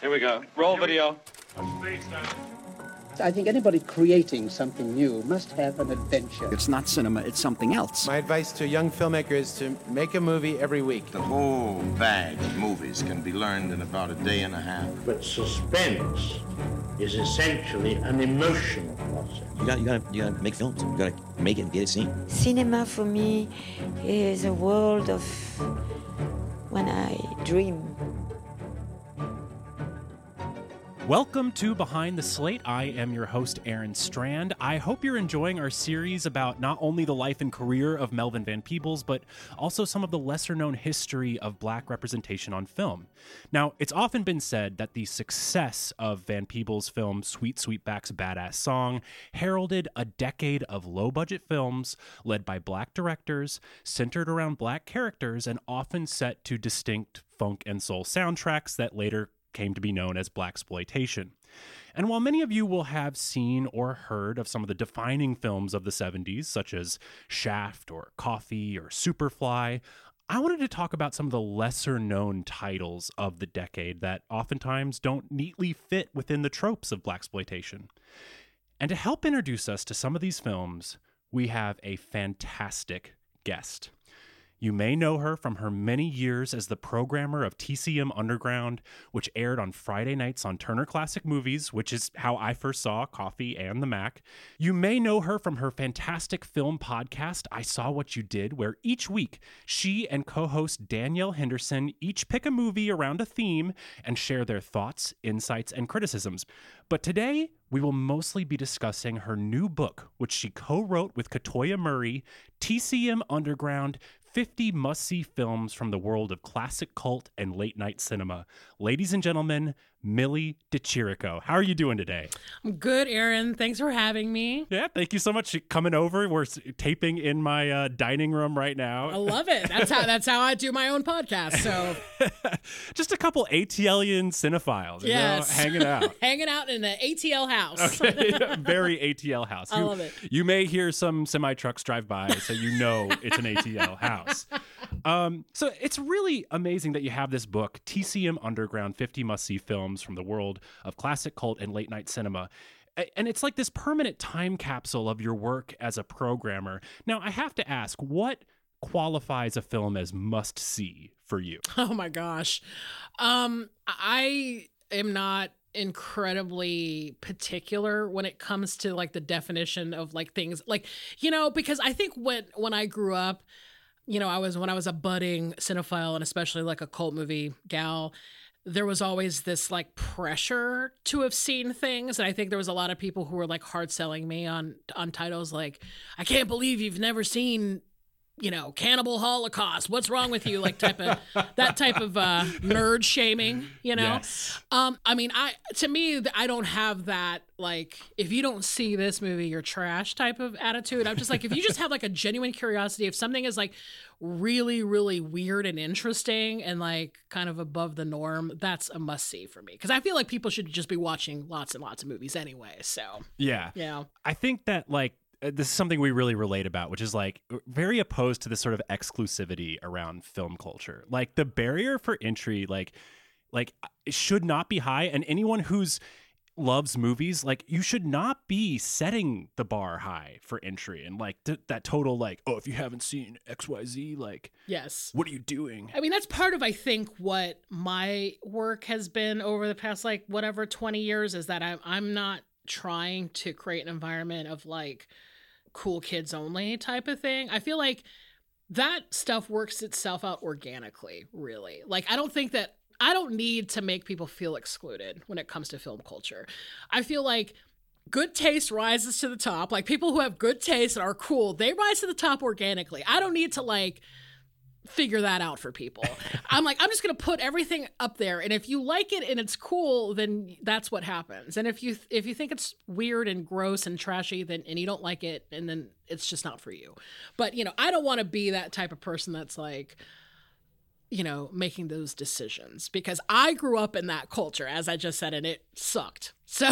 Here we go. Roll video. I think anybody creating something new must have an adventure. It's not cinema, it's something else. My advice to a young filmmaker is to make a movie every week. The whole bag of movies can be learned in about a day and a half. But suspense is essentially an emotional process. You gotta, you gotta, you got to make films. You got to make it and get it seen. Cinema for me is a world of when I dream. Welcome to Behind the Slate. I am your host, Aaron Strand. I hope you're enjoying our series about not only the life and career of Melvin Van Peebles, but also some of the lesser known history of black representation on film. Now, it's often been said that the success of Van Peebles' film Sweet Sweetback's Baadasssss Song heralded a decade of low budget films led by black directors, centered around black characters, and often set to distinct funk and soul soundtracks that later came to be known as Blaxploitation. And while many of you will have seen or heard of some of the defining films of the 70s, such as Shaft or Coffy or Superfly, I wanted to talk about some of the lesser known titles of the decade that oftentimes don't neatly fit within the tropes of Blaxploitation. And to help introduce us to some of these films, we have a fantastic guest. You may know her from her many years as the programmer of TCM Underground, which aired on Friday nights on Turner Classic Movies, which is how I first saw Coffy and the Mack. You may know her from her fantastic film podcast, I Saw What You Did, where each week she and co host Danielle Henderson each pick a movie around a theme and share their thoughts, insights, and criticisms. But today, we will mostly be discussing her new book, which she co wrote with Quatoyiah Murry, TCM Underground 50 must see films from the world of classic cult and late night cinema. Ladies and gentlemen, Millie De Chirico. How are you doing today? I'm good, Aaron. Thanks for having me. Yeah, thank you so much for coming over. We're taping in my uh, dining room right now. I love it. That's how that's how I do my own podcast. So, just a couple ATLian cinephiles, you know, hanging out, hanging out in the ATL house. Okay, very ATL house. I you, love it. You may hear some semi trucks drive by, so you know it's an ATL house. Um, so it's really amazing that you have this book, TCM Underground 50 Must See Films from the World of Classic Cult and Late Night Cinema. And it's like this permanent time capsule of your work as a programmer. Now, I have to ask, what qualifies a film as must see for you? Oh my gosh. Um, I am not incredibly particular when it comes to like the definition of like things like you know because i think when when i grew up you know, I was when I was a budding cinephile and especially like a cult movie gal, there was always this like pressure to have seen things. And I think there was a lot of people who were like hard selling me on on titles like, I can't believe you've never seen you know, cannibal holocaust. What's wrong with you? Like type of that type of uh, nerd shaming. You know, yes. um, I mean, I to me, I don't have that. Like, if you don't see this movie, you're trash type of attitude. I'm just like, if you just have like a genuine curiosity, if something is like really, really weird and interesting and like kind of above the norm, that's a must see for me. Because I feel like people should just be watching lots and lots of movies anyway. So yeah, yeah, I think that like Uh, this is something we really relate about, which is like very opposed to this sort of exclusivity around film culture. Like the barrier for entry, like like uh, should not be high, and anyone who's loves movies like you should not be setting the bar high for entry and like th- that total like oh if you haven't seen xyz like yes what are you doing i mean that's part of i think what my work has been over the past like whatever 20 years is that i'm, I'm not trying to create an environment of like cool kids only type of thing. I feel like that stuff works itself out organically, really. Like, I don't think that I don't need to make people feel excluded when it comes to film culture. I feel like good taste rises to the top. Like, people who have good taste and are cool, they rise to the top organically. I don't need to, like, figure that out for people. I'm like, I'm just gonna put everything up there, and if you like it and it's cool, then that's what happens. And if you if you think it's weird and gross and trashy, then and you don't like it, and then it's just not for you. But you know, I don't want to be that type of person that's like, you know, making those decisions because I grew up in that culture, as I just said, and it sucked. So,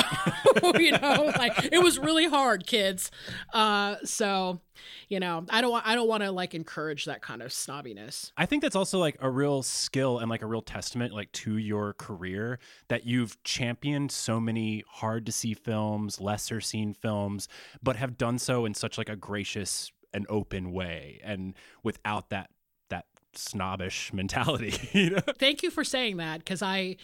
you know, like it was really hard, kids. Uh, so, you know, I don't want I don't want to like encourage that kind of snobbiness. I think that's also like a real skill and like a real testament like to your career that you've championed so many hard to see films, lesser seen films, but have done so in such like a gracious and open way and without that snobbish mentality, you know? Thank you for saying that because I,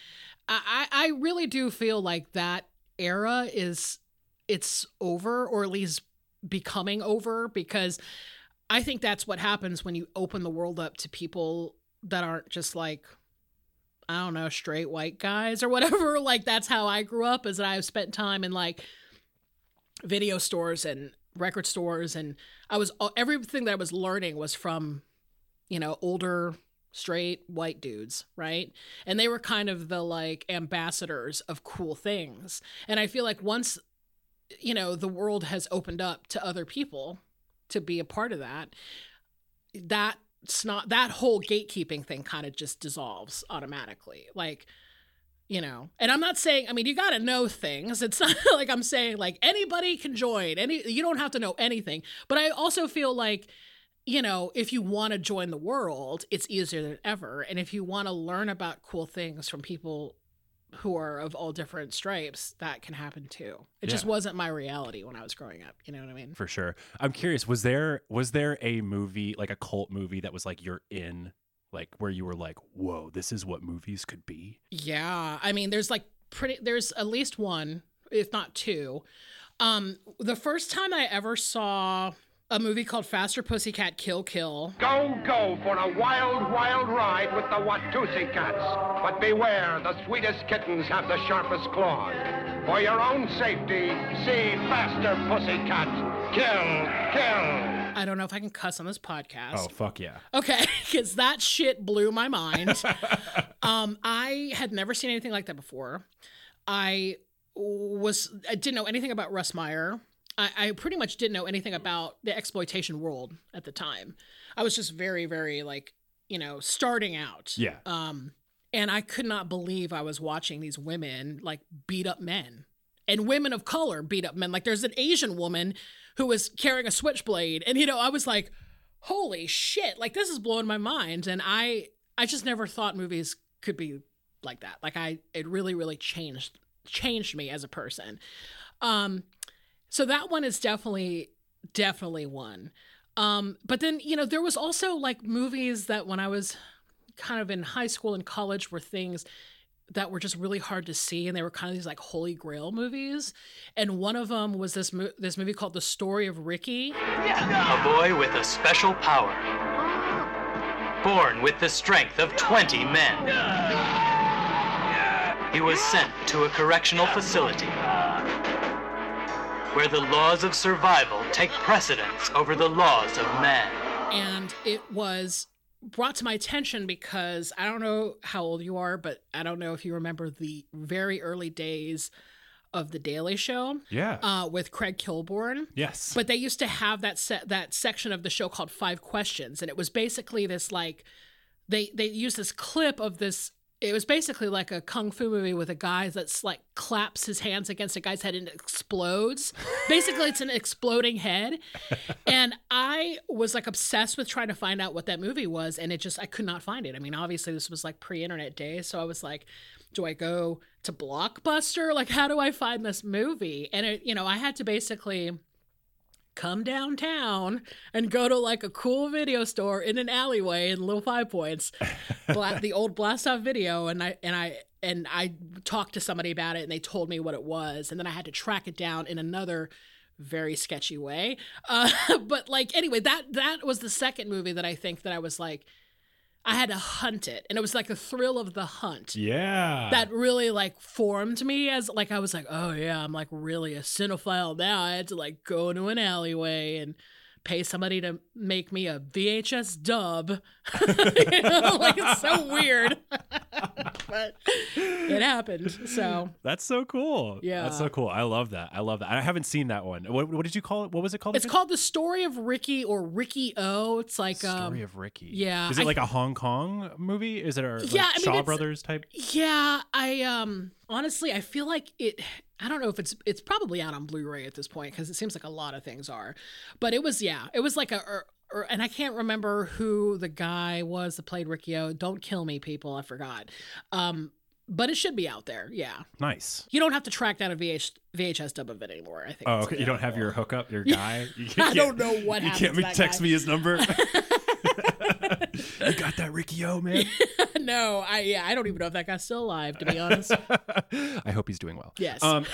I, I really do feel like that era is it's over or at least becoming over because I think that's what happens when you open the world up to people that aren't just like I don't know straight white guys or whatever. Like that's how I grew up. Is that I've spent time in like video stores and record stores and I was everything that I was learning was from you know older straight white dudes, right? And they were kind of the like ambassadors of cool things. And I feel like once you know the world has opened up to other people to be a part of that, that not that whole gatekeeping thing kind of just dissolves automatically. Like you know and i'm not saying i mean you got to know things it's not like i'm saying like anybody can join any you don't have to know anything but i also feel like you know, if you want to join the world, it's easier than ever. And if you want to learn about cool things from people who are of all different stripes, that can happen too. It Yeah. just wasn't my reality when I was growing up. You know what I mean? For sure. I'm curious, was there was there a movie, like a cult movie that was like you're in, like where you were like, whoa, this is what movies could be? Yeah. I mean, there's like pretty, there's at least one, if not two. Um, the first time I ever saw a movie called Faster Pussycat Kill Kill. Go, go for a wild, wild ride with the Watusi cats. But beware, the sweetest kittens have the sharpest claws. For your own safety, see Faster Pussycat. Kill, kill. I don't know if I can cuss on this podcast. Oh fuck yeah. Okay, because that shit blew my mind. um, I had never seen anything like that before. I was I didn't know anything about Russ Meyer. I, I pretty much didn't know anything about the exploitation world at the time. I was just very, very like, you know, starting out. Yeah. Um, and I could not believe I was watching these women like beat up men and women of color beat up men. Like there's an Asian woman who was carrying a switchblade, and you know, I was like, holy shit, like this is blowing my mind. And I I just never thought movies could be like that. Like I it really, really changed changed me as a person. Um so that one is definitely definitely one. Um, but then, you know, there was also like movies that when I was kind of in high school and college were things that were just really hard to see and they were kind of these like holy grail movies and one of them was this mo- this movie called the story of ricky A boy with a special power. Born with the strength of 20 men. He was sent to a correctional facility where the laws of survival take precedence over the laws of man. and it was brought to my attention because I don't know how old you are, but I don't know if you remember the very early days of the Daily Show. Yeah. Uh, with Craig Kilborn. Yes. But they used to have that set that section of the show called Five Questions, and it was basically this like they they used this clip of this. It was basically like a kung fu movie with a guy that's like claps his hands against a guy's head and it explodes. basically, it's an exploding head. And I was like obsessed with trying to find out what that movie was, and it just I could not find it. I mean, obviously this was like pre-internet days, so I was like, do I go to Blockbuster? Like, how do I find this movie? And it, you know, I had to basically come downtown and go to like a cool video store in an alleyway in Little Five Points, Bla- the old Blast Off Video, and I and I and I talked to somebody about it, and they told me what it was, and then I had to track it down in another very sketchy way. Uh, but like anyway, that that was the second movie that I think that I was like. I had to hunt it, and it was like the thrill of the hunt yeah. that really like formed me as like I was like, oh yeah, I'm like really a cinephile now. I had to like go into an alleyway and pay somebody to make me a VHS dub. you know, like it's so weird. but it happened. So That's so cool. Yeah. That's so cool. I love that. I love that. I haven't seen that one. What, what did you call it? What was it called? it's again? called The Story of Ricky or Riki-Oh. It's like Story um of Ricky. yeah, Is it I- like a Hong Kong movie? Is it a like Yeah, I mean, Shaw Brothers type? Yeah, I um honestly I feel like it I don't know if it's it's probably out on Blu-ray at this point because it seems like a lot of things are. But it was yeah, it was like a or, or, and I can't remember who the guy was that played Riki-Oh. Don't kill me, people. I forgot. Um, but it should be out there. Yeah, Nice. you don't have to track down a VH, VHS dub of it anymore. I think. Oh, okay. You don't have your hookup, your guy. You I don't know what You can't text guy. me his number. you got that Riki-Oh, man. no, I yeah, I don't even know if that guy's still alive. To be honest. I hope he's doing well. Yes. Um,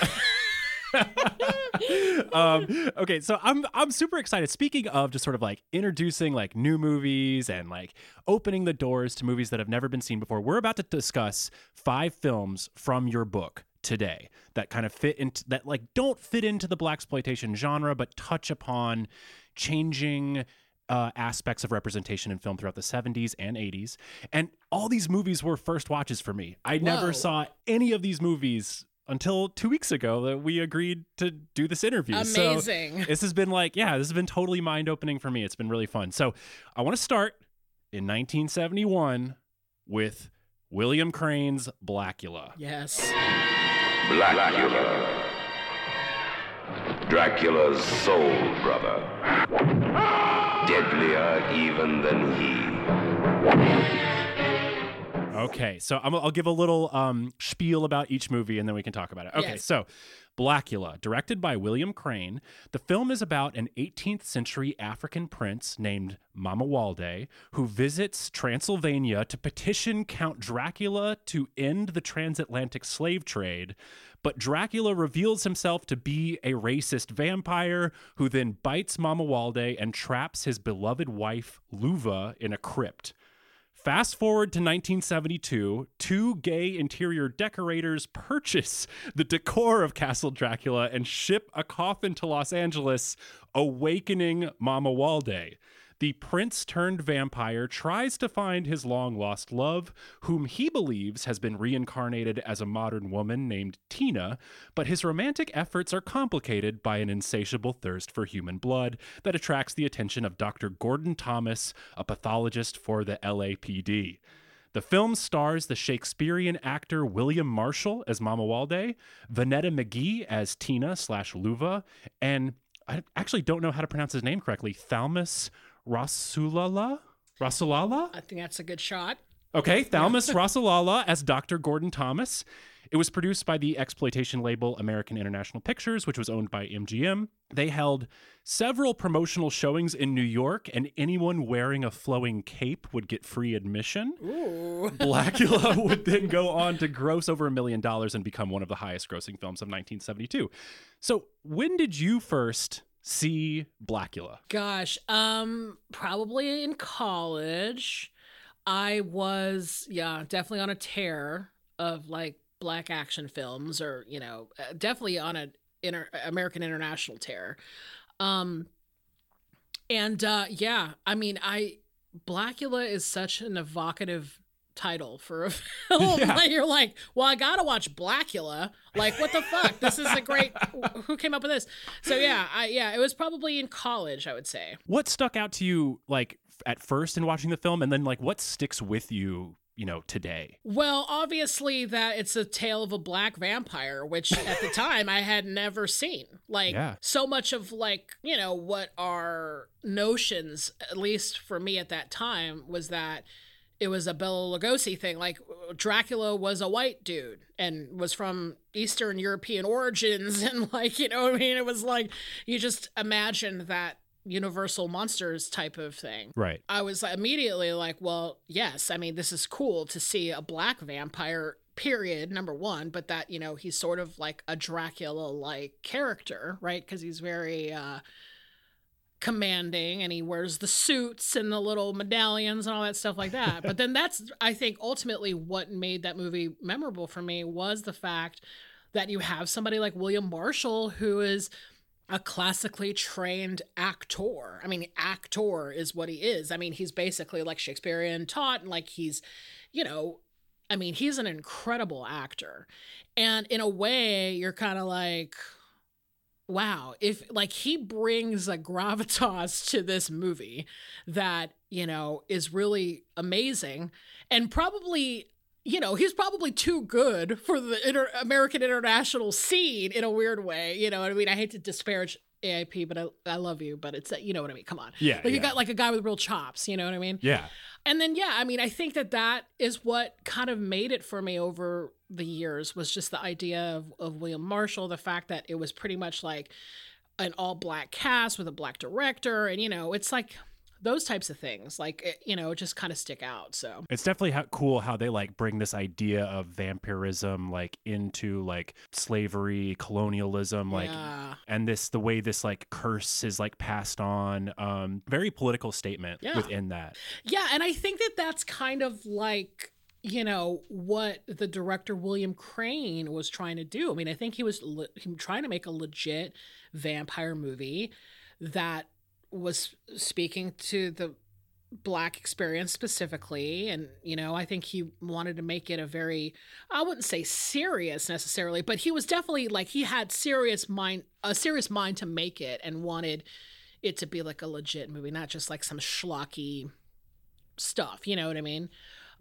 um, okay, so I'm I'm super excited. Speaking of just sort of like introducing like new movies and like opening the doors to movies that have never been seen before, we're about to discuss five films from your book today that kind of fit into that like don't fit into the Blaxploitation genre, but touch upon changing uh, aspects of representation in film throughout the 70s and 80s. And all these movies were first watches for me. I never saw any of these movies until two weeks ago that we agreed to do this interview. So Amazing. this has been like, yeah, this has been totally mind opening for me. It's been really fun. So I want to start in 1971 with William Crain's Blacula. yes. Blacula. Dracula's soul brother. Deadlier even than he. Okay, so I'm, I'll give a little um, spiel about each movie and then we can talk about it. Okay, Yes. so Blacula, directed by William Crain. The film is about an 18th century African prince named Mamuwalde who visits Transylvania to petition Count Dracula to end the transatlantic slave trade. But Dracula reveals himself to be a racist vampire who then bites Mamuwalde and traps his beloved wife, Luva, in a crypt. Fast forward to 1972, two gay interior decorators purchase the decor of Castle Dracula and ship a coffin to Los Angeles, awakening Mamuwalde. The prince turned vampire tries to find his long lost love, whom he believes has been reincarnated as a modern woman named Tina, but his romantic efforts are complicated by an insatiable thirst for human blood that attracts the attention of Dr. Gordon Thomas, a pathologist for the LAPD. The film stars the Shakespearean actor William Marshall as Mama Walde, Vonetta McGee as Tina slash Luva, and I actually don't know how to pronounce his name correctly, Thalmus Rasulala? Rasulala? I think that's a good shot. Okay, Thalmus Rasulala as Dr. Gordon Thomas. It was produced by the exploitation label American International Pictures, which was owned by MGM. They held several promotional showings in New York, and anyone wearing a flowing cape would get free admission. Ooh. Blacula would then go on to gross over a million dollars and become one of the highest grossing films of 1972. So, when did you first see Blacula? Gosh, um, probably in college. I was, yeah, definitely on a tear of like black action films, or you know, uh, definitely on a inter- American international tear. Um, and uh, yeah, I mean, I Blacula is such an evocative title for a film. Yeah. You're like, well, I gotta watch Blacula. Like, what the fuck? This is a great. Who came up with this? So yeah, I yeah, it was probably in college, I would say. What stuck out to you, like, at first in watching the film, and then, like, what sticks with you, you know, today? Well, obviously that it's a tale of a black vampire, which at the time I had never seen. Like Yeah. so much of like, you know, what our notions, at least for me at that time, was that it was a Bela Lugosi thing. Like Dracula was a white dude and was from Eastern European origins and like, you know what I mean? It was like you just imagine that universal monsters type of thing. Right. I was immediately like, well, yes, I mean, this is cool to see a black vampire, period, number one, but that, you know, he's sort of like a Dracula like character, right? Because he's very uh, commanding and he wears the suits and the little medallions and all that stuff like that. but then that's, I think, ultimately what made that movie memorable for me was the fact that you have somebody like William Marshall who is a classically trained actor. I mean, actor is what he is. I mean, he's basically like Shakespearean taught, and like he's, you know, I mean, he's an incredible actor. And in a way, you're kind of like, wow, if like he brings a gravitas to this movie that, you know, is really amazing and probably you know, he's probably too good for the inter- American international scene in a weird way. You know, I mean, I hate to disparage AIP, but I, I love you, but it's, you know what I mean? Come on. Yeah. Like yeah. you got like a guy with real chops, you know what I mean? Yeah. And then, yeah, I mean, I think that that is what kind of made it for me over the years was just the idea of, of William Marshall, the fact that it was pretty much like an all black cast with a black director. And, you know, it's like, those types of things like it, you know just kind of stick out so it's definitely how, cool how they like bring this idea of vampirism like into like slavery colonialism like yeah. and this the way this like curse is like passed on um very political statement Yeah. within that yeah and i think that that's kind of like you know what the director william crain was trying to do i mean i think he was le- he was trying to make a legit vampire movie that was speaking to the black experience specifically and you know i think he wanted to make it a very i wouldn't say serious necessarily but he was definitely like he had serious mind a serious mind to make it and wanted it to be like a legit movie not just like some schlocky stuff you know what i mean?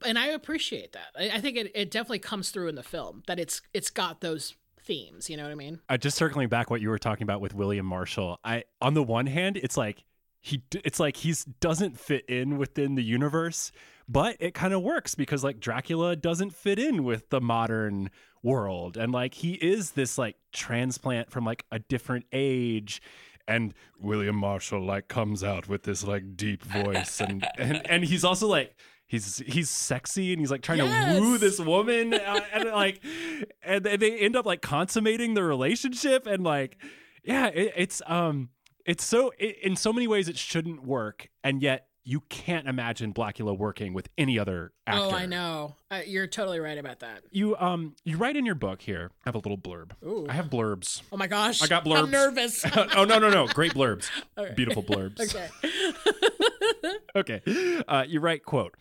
And i appreciate that. I, think it, it definitely comes through in the film that it's it's got those themes you know what i mean? Uh, just circling back what you were talking about with william marshall i on the one hand it's like he it's like he's doesn't fit in within the universe but it kind of works because like dracula doesn't fit in with the modern world. And like he is this like transplant from like a different age. And william marshall like comes out with this like deep voice and and, and he's also like he's he's sexy and he's like trying Yes. to woo this woman uh, and like and they- end up like consummating the relationship and like yeah it, it's um it's so i in so many ways it shouldn't work and yet you can't imagine blacula working with any other actor oh i know. Uh, you're totally right about that. You um you write in your book here i have a little blurb. Ooh. i have blurbs. Oh my gosh. I got blurbs. i'm nervous. Oh no no no. Great blurbs. Okay. beautiful blurbs. Okay. Okay. Uh, you write, quote,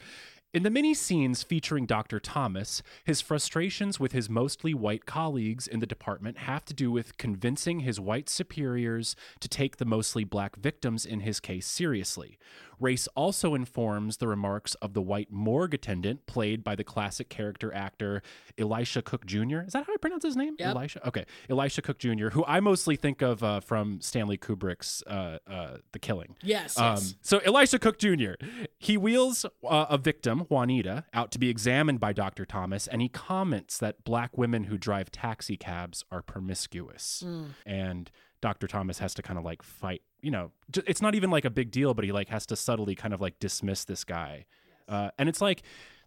in the many scenes featuring Dr. Thomas, his frustrations with his mostly white colleagues in the department have to do with convincing his white superiors to take the mostly black victims in his case seriously. Race also informs the remarks of the white morgue attendant, played by the classic character actor Elisha Cook Jr. Is that how I pronounce his name? Yep. Elisha? Okay. Elisha Cook Jr., who I mostly think of uh, from Stanley Kubrick's uh, uh, The Killing. yes, Um, yes. so Elisha Cook Jr. He wheels uh, a victim, Juanita, out to be examined by Dr. Thomas, and he comments that black women who drive taxi cabs are promiscuous, Mm. and Dr. Thomas has to kind of like fight. You know, it's not even like a big deal, but he like has to subtly kind of like dismiss this guy, uh, and it's like.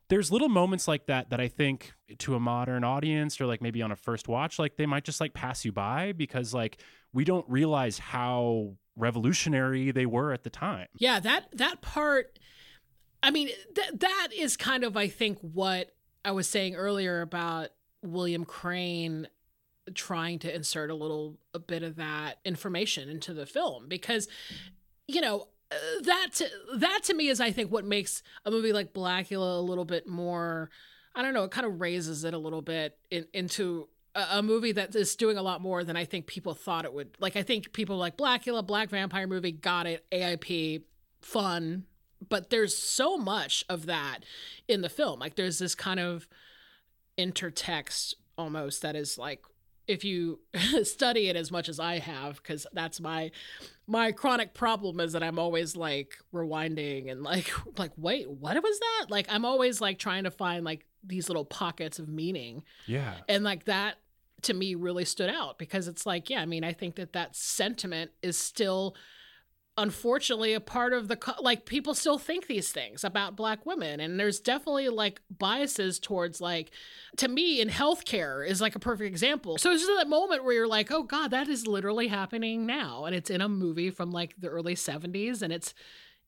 There's little moments like that that I think to a modern audience or like maybe on a first watch, like they might just like pass you by because like we don't realize how revolutionary they were at the time. Yeah, that that part I mean that that is kind of I think what I was saying earlier about William Crain trying to insert a little a bit of that information into the film because you know uh, that to, that to me is I think what makes a movie like Blacula a little bit more I don't know it kind of raises it a little bit in, into a, movie that is doing a lot more than I think people thought it would like I think people like Blacula Black Vampire movie got it AIP fun but there's so much of that in the film. Like there's this kind of intertext almost that is like if you study it as much as I have because that's my my chronic problem is that I'm always like rewinding and like like wait what was that? Like I'm always like trying to find like these little pockets of meaning. Yeah. and like that to me really stood out because it's like yeah I mean I think that that sentiment is still unfortunately a part of the like people still think these things about black women and there's definitely like biases towards like to me in healthcare is like a perfect example. So it's just that moment where you're like oh god that is literally happening now. And it's in a movie from like the early 70s and it's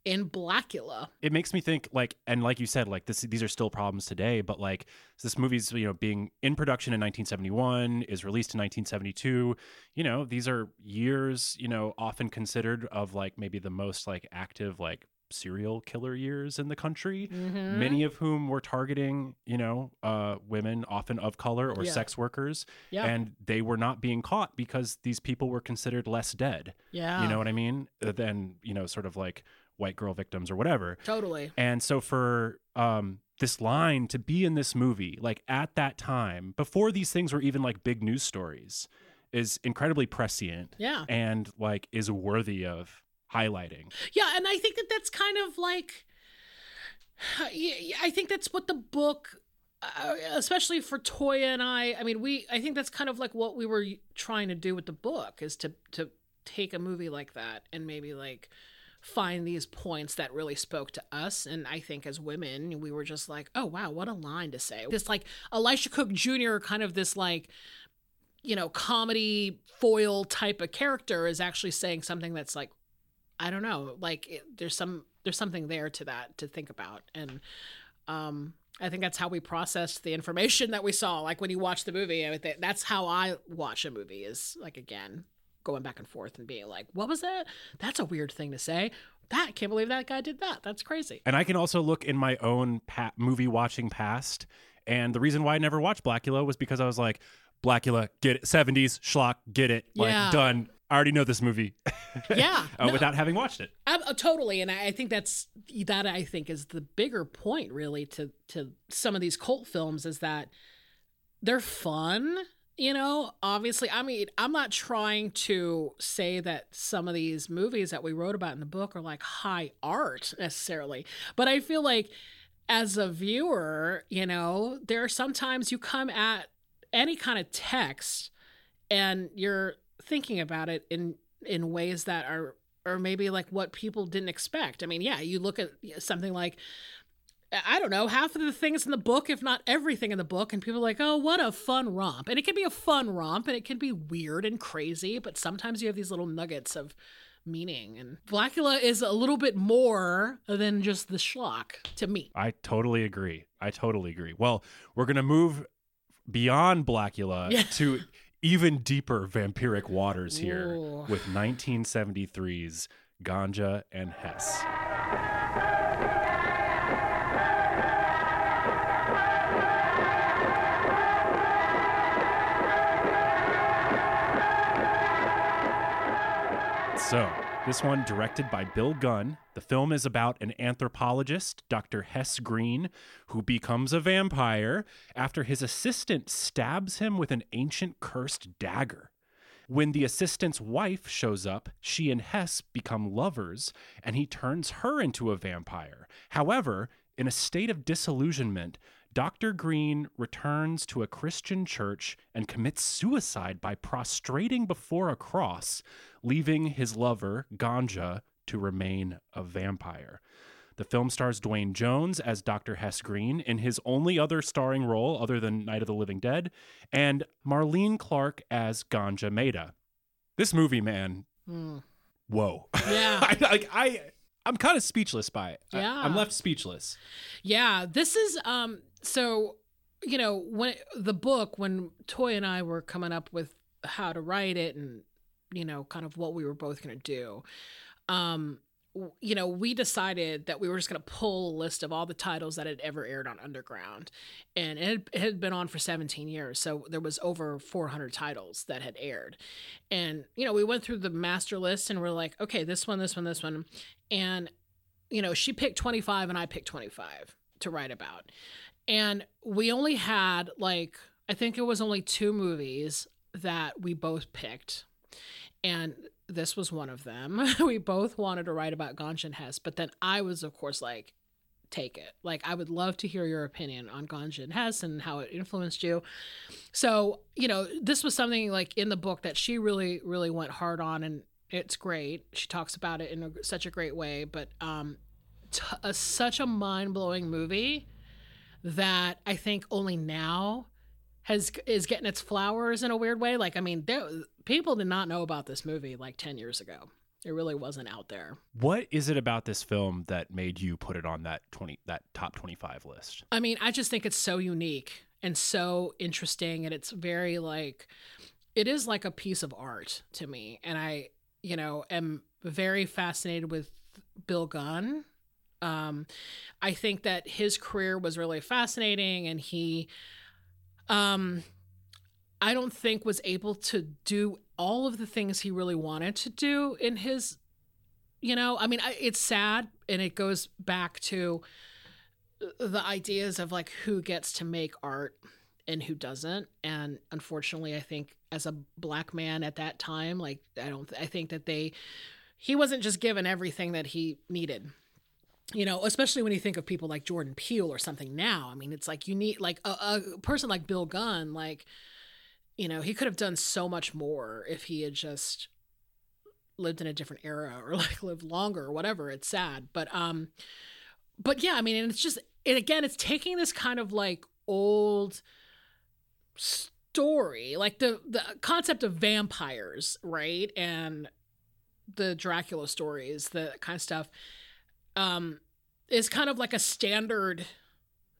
in Blacula. it makes me think like and like you said like this these are still problems today but like this movie's you know being in production in 1971 is released in 1972 you know these are years you know often considered of like maybe the most like active like serial killer years in the country Mhm. many of whom were targeting you know uh women often of color or Yeah. sex workers Yeah. and they were not being caught because these people were considered less dead Yeah. you know what i mean than you know sort of like white girl victims or whatever Totally. and so for um this line to be in this movie, like at that time, before these things were even like big news stories, is incredibly prescient. Yeah. And like is worthy of highlighting. Yeah, and I think that that's kind of like I think that's what the book uh, especially for Toya and I, I mean, we I think that's kind of like what we were trying to do with the book is to to take a movie like that and maybe like find these points that really spoke to us and I think as women we were just like, "Oh wow, what a line to say." This like Elisha Cook Jr. kind of this like you know, comedy foil type of character is actually saying something that's like I don't know, like it, there's some there's something there to that to think about, and um, I think that's how we processed the information that we saw. Like when you watch the movie, that's how I watch a movie is like again going back and forth and being like, what was that? That's a weird thing to say. That I can't believe that guy did that. That's crazy. And I can also look in my own pa- movie watching past. And the reason why I never watched Blacula was because I was like, Blacula, get it. 70s, schlock, get it. Like, Yeah. done. I already know this movie. Yeah, uh, no. without having watched it. Ab- uh, totally, and I I think that's that. I think is the bigger point, really, to to some of these cult films is that they're fun. You know, obviously, I mean, I'm not trying to say that some of these movies that we wrote about in the book are like high art necessarily, but I feel like as a viewer, you know, there are sometimes you come at any kind of text and you're thinking about it in in ways that are or maybe like what people didn't expect. I mean, yeah, you look at something like I don't know, half of the things in the book, if not everything in the book, and people are like, oh, what a fun romp. And it can be a fun romp and it can be weird and crazy, but sometimes you have these little nuggets of meaning. And Blacula is a little bit more than just the schlock to me. I totally agree. I totally agree. Well, we're going to move beyond Blacula Yeah. to even deeper vampiric waters here Ooh. with 1973's Ganja and Hess. So, this one directed by Bill Gunn. The film is about an anthropologist, Dr. Hess Green, who becomes a vampire after his assistant stabs him with an ancient cursed dagger. When the assistant's wife shows up, she and Hess become lovers, and he turns her into a vampire. However, in a state of disillusionment, Dr. Green returns to a Christian church and commits suicide by prostrating before a cross, leaving his lover, Ganja, to remain a vampire. The film stars Duane Jones as Dr. Hess Green in his only other starring role other than Night of the Living Dead, and Marlene Clark as Ganja Meda. This movie, man, Hmm. whoa. Yeah. I, like I I'm kind of speechless by it. I- Yeah. I'm left speechless. Yeah, this is um so you know, when the book when Toy and I were coming up with how to write it and you know, kind of what we were both going to do. Um you know, we decided that we were just going to pull a list of all the titles that had ever aired on Underground. And it had, it had been on for 17 years. So there was over 400 titles that had aired. And, you know, we went through the master list and we're like, okay, this one, this one, this one. And, you know, she picked 25 and I picked 25 to write about. And we only had like, I think it was only two movies that we both picked. And this was one of them. we both wanted to write about Ganja and Hess, but then I was, of course, like, take it. Like, I would love to hear your opinion on Ganja and Hess and how it influenced you. So, you know, this was something like in the book that she really, really went hard on, and it's great. She talks about it in a, such a great way, but um, t- a, such a mind blowing movie that I think only now has is getting its flowers in a weird way. Like, I mean, there, people did not know about this movie like ten years ago. It really wasn't out there. What is it about this film that made you put it on that 20 that top 25 list? I mean, I just think it's so unique and so interesting and it's very like it is like a piece of art to me and I, you know, am very fascinated with Bill Gunn. Um I think that his career was really fascinating and he um I don't think was able to do all of the things he really wanted to do in his you know, I mean, I, it's sad and it goes back to the ideas of like who gets to make art and who doesn't. And unfortunately i think as a black man at that time like i don't i think that they he wasn't just given everything that he needed you know especially when you think of people like jordan peele or something now. I mean it's like you need like a, a person like bill gunn like you know he could have done so much more if he had just lived in a different era or like lived longer or whatever. It's sad. But um but yeah i mean and it's just and again it's taking this kind of like old story like the the concept of vampires right? And the dracula stories the kind of stuff um is kind of like a standard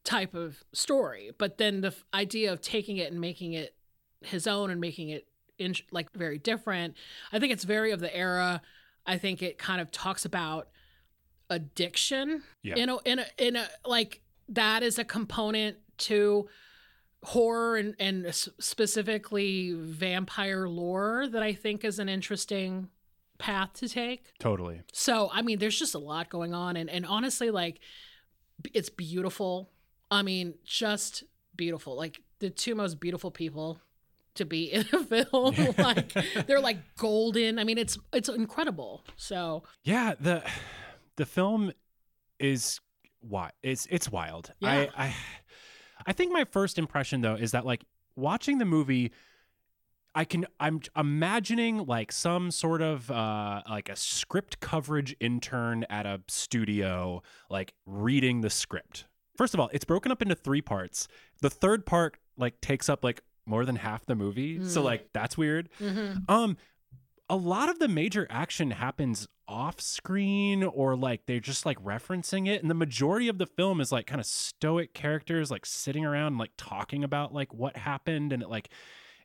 type of story but then the f- idea of taking it and making it his own and making it in like very different i think it's very of the era i think it kind of talks about addiction Yeah. in a in a in a like that is a component to horror and and specifically vampire lore that I think is an interesting path to take. Totally. So, I mean, there's just a lot going on and and honestly like it's beautiful. I mean, just beautiful. Like the two most beautiful people to be in a film like they're like golden. I mean, it's it's incredible. So, Yeah, the the film is why it's it's wild. Yeah. I I I think my first impression though is that like watching the movie I can I'm imagining like some sort of uh like a script coverage intern at a studio like reading the script. First of all, it's broken up into 3 parts. The third part like takes up like more than half the movie. So Mm. like that's weird. mhm. Um, a lot of the major action happens off screen or like they're just like referencing it. And the majority of the film is like kind of stoic characters like sitting around like talking about like what happened. And it like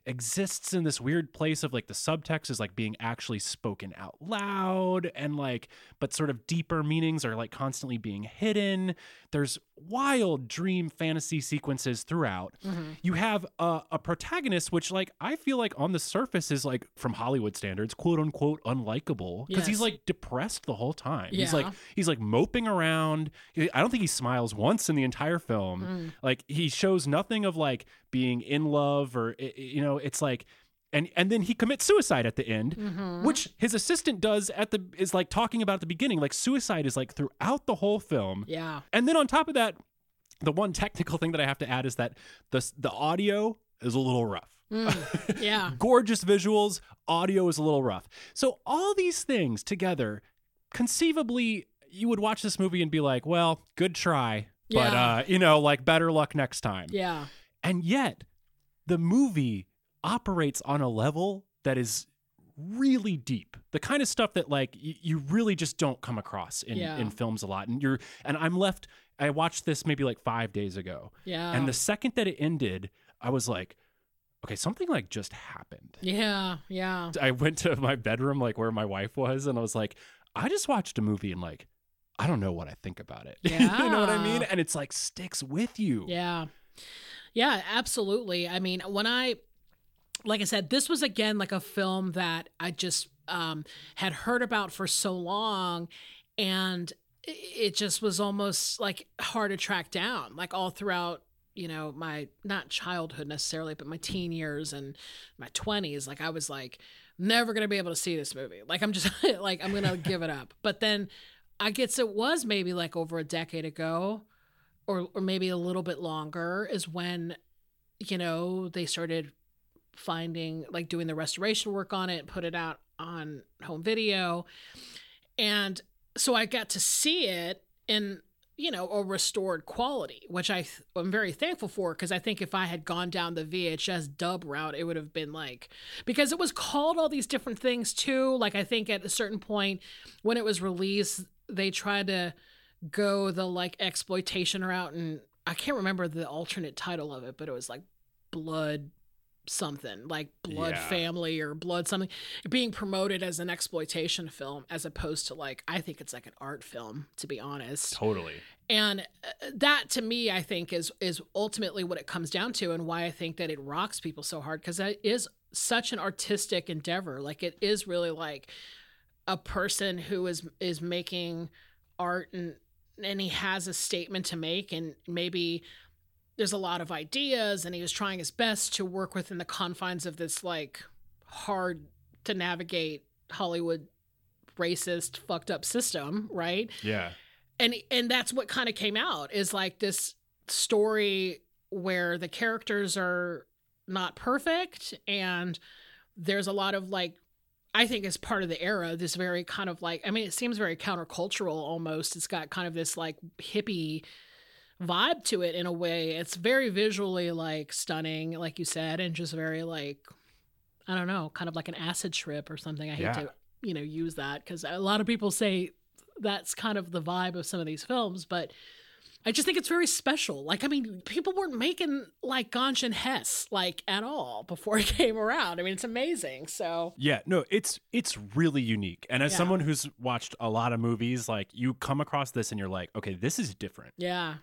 exists in this weird place of like the subtext is like being actually spoken out loud and like but sort of deeper meanings are like constantly being hidden. There's wild dream fantasy sequences throughout. Mhm. you have a, a protagonist which like i feel like on the surface is like from hollywood standards quote unquote unlikable because he's like depressed the whole time. He's like he's like moping around. I don't think he smiles once in the entire film. Mm. like he shows nothing of like being in love or you know it's like and and then he commits suicide at the end Mhm. which his assistant does at the is like talking about at the beginning like suicide is like throughout the whole film Yeah. and then on top of that the one technical thing that i have to add is that the the audio is a little rough Mm. Yeah. gorgeous visuals audio is a little rough so all these things together conceivably you would watch this movie and be like well good try but Yeah. uh you know like better luck next time Yeah. and yet the movie operates on a level that is really deep the kind of stuff that like y- you really just don't come across in, Yeah. in films a lot and you're and i'm left i watched this maybe like five days ago Yeah. and the second that it ended i was like okay something like just happened Yeah. Yeah. i went to my bedroom like where my wife was and i was like i just watched a movie and like i don't know what i think about it yeah. you know what i mean and it's like sticks with you Yeah. Yeah, absolutely. I mean, when I like I said, this was again like a film that I just um had heard about for so long and it just was almost like hard to track down like all throughout you know my not childhood necessarily but my teen years and my 20s like i was like never gonna be able to see this movie. Like i'm just like i'm gonna give it up. But then i guess it was maybe like over a decade ago or or maybe a little bit longer is when you know they started finding like doing the restoration work on it put it out on home video and so i got to see it in, you know, a restored quality, which I th- I'm very thankful for because I think if I had gone down the VHS dub route, it would have been like because it was called all these different things too. Like I think at a certain point when it was released, they tried to go the like exploitation route and I can't remember the alternate title of it, but it was like blood something like blood Yeah. family or blood something being promoted as an exploitation film as opposed to like i think it's like an art film to be honest Totally. and uh, that to me i think is is ultimately what it comes down to and why i think that it rocks people so hard because that is such an artistic endeavor like it is really like a person who is is making art and and he has a statement to make and maybe there's a lot of ideas and he was trying his best to work within the confines of this like hard to navigate hollywood racist fucked up system right Yeah. and and that's what kind of came out is like this story where the characters are not perfect and there's a lot of like I think as part of the era, this very kind of like I mean, it seems very countercultural almost. It's got kind of this like hippie vibe to it in a way. It's very visually like stunning, like you said, and just very like I don't know, kind of like an acid trip or something. I hate Yeah. to, you know, use that because a lot of people say that's kind of the vibe of some of these films, but I just think it's very special. Like, I mean, people weren't making like Ganja and Hess like at all before it came around. I mean, it's amazing. So Yeah, no, it's it's really unique. And as Yeah. someone who's watched a lot of movies, like you come across this and you're like, okay, this is different. yeah,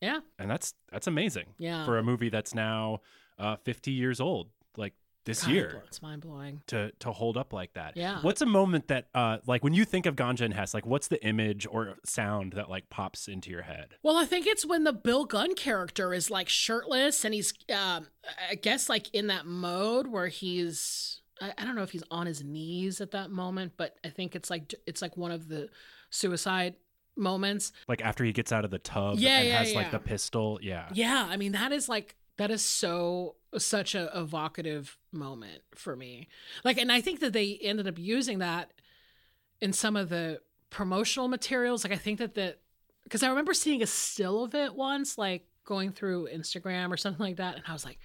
yeah, And that's that's amazing. Yeah. For a movie that's now uh 50 years old, like this God, year. it's mind blowing. To, to hold up like that. Yeah. What's a moment that uh like when you think of Ganja and Hess, like what's the image or sound that like pops into your head? Well, I think it's when the Bill Gunn character is like shirtless and he's, um, I guess, like in that mode where he's, I, I don't know if he's on his knees at that moment, but I think it's like it's like one of the suicide moments. Like after he gets out of the tub Yeah, and yeah, has like the pistol. Yeah. Yeah, I mean that is like that is so such a evocative moment for me. Like and I think that they ended up using that in some of the promotional materials. Like I think that the because I remember seeing a still of it once like going through Instagram or something like that and I was like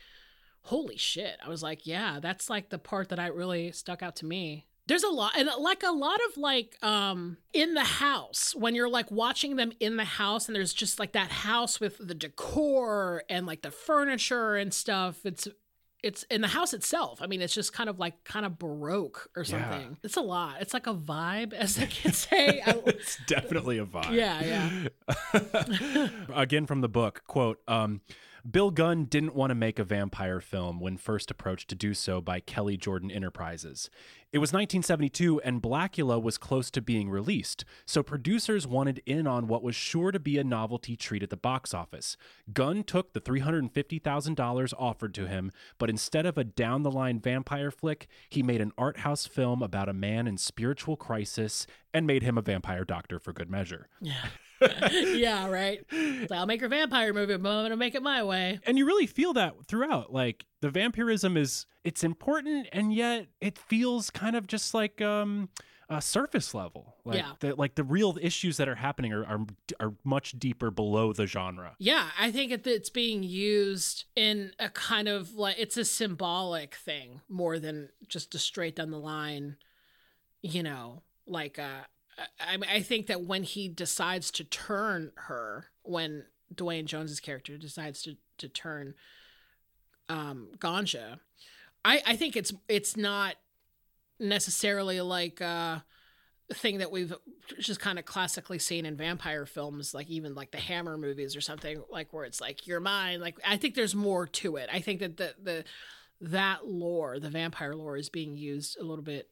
holy shit. I was like, yeah, that's like the part that I really stuck out to me. There's a lot and like a lot of like um in the house when you're like watching them in the house and there's just like that house with the decor and like the furniture and stuff. It's it's in the house itself. I mean, it's just kind of like kind of baroque or Yeah. something. It's a lot. It's like a vibe, as the kids say. It's definitely a vibe. Yeah, yeah. Again from the book, quote, um, Bill Gunn didn't want to make a vampire film when first approached to do so by Kelly Jordan Enterprises. It was 1972 and Blacula was close to being released, so producers wanted in on what was sure to be a novelty treat at the box office. Gunn took the $350,000 offered to him, but instead of a down the line vampire flick, he made an art house film about a man in spiritual crisis and made him a vampire doctor for good measure. yeah. yeah, right. Like, I'll make a vampire movie, but I'm gonna make it my way. and you really feel that throughout like the vampirism is it's important and yet it feels kind of just like um a surface level like Yeah. the like the real issues that are happening are, are are much deeper below the genre Yeah, I think it, it's being used in a kind of like it's a symbolic thing more than just a straight down the line, you know, like uh I, I think that when he decides to turn her, when Duane Jones's character decides to to turn um Ganja, I I think it's it's not necessarily like a thing that we've just kind of classically seen in vampire films like even like the hammer movies or something like where it's like you're mine like i think there's more to it. I think that the the that lore the vampire lore is being used a little bit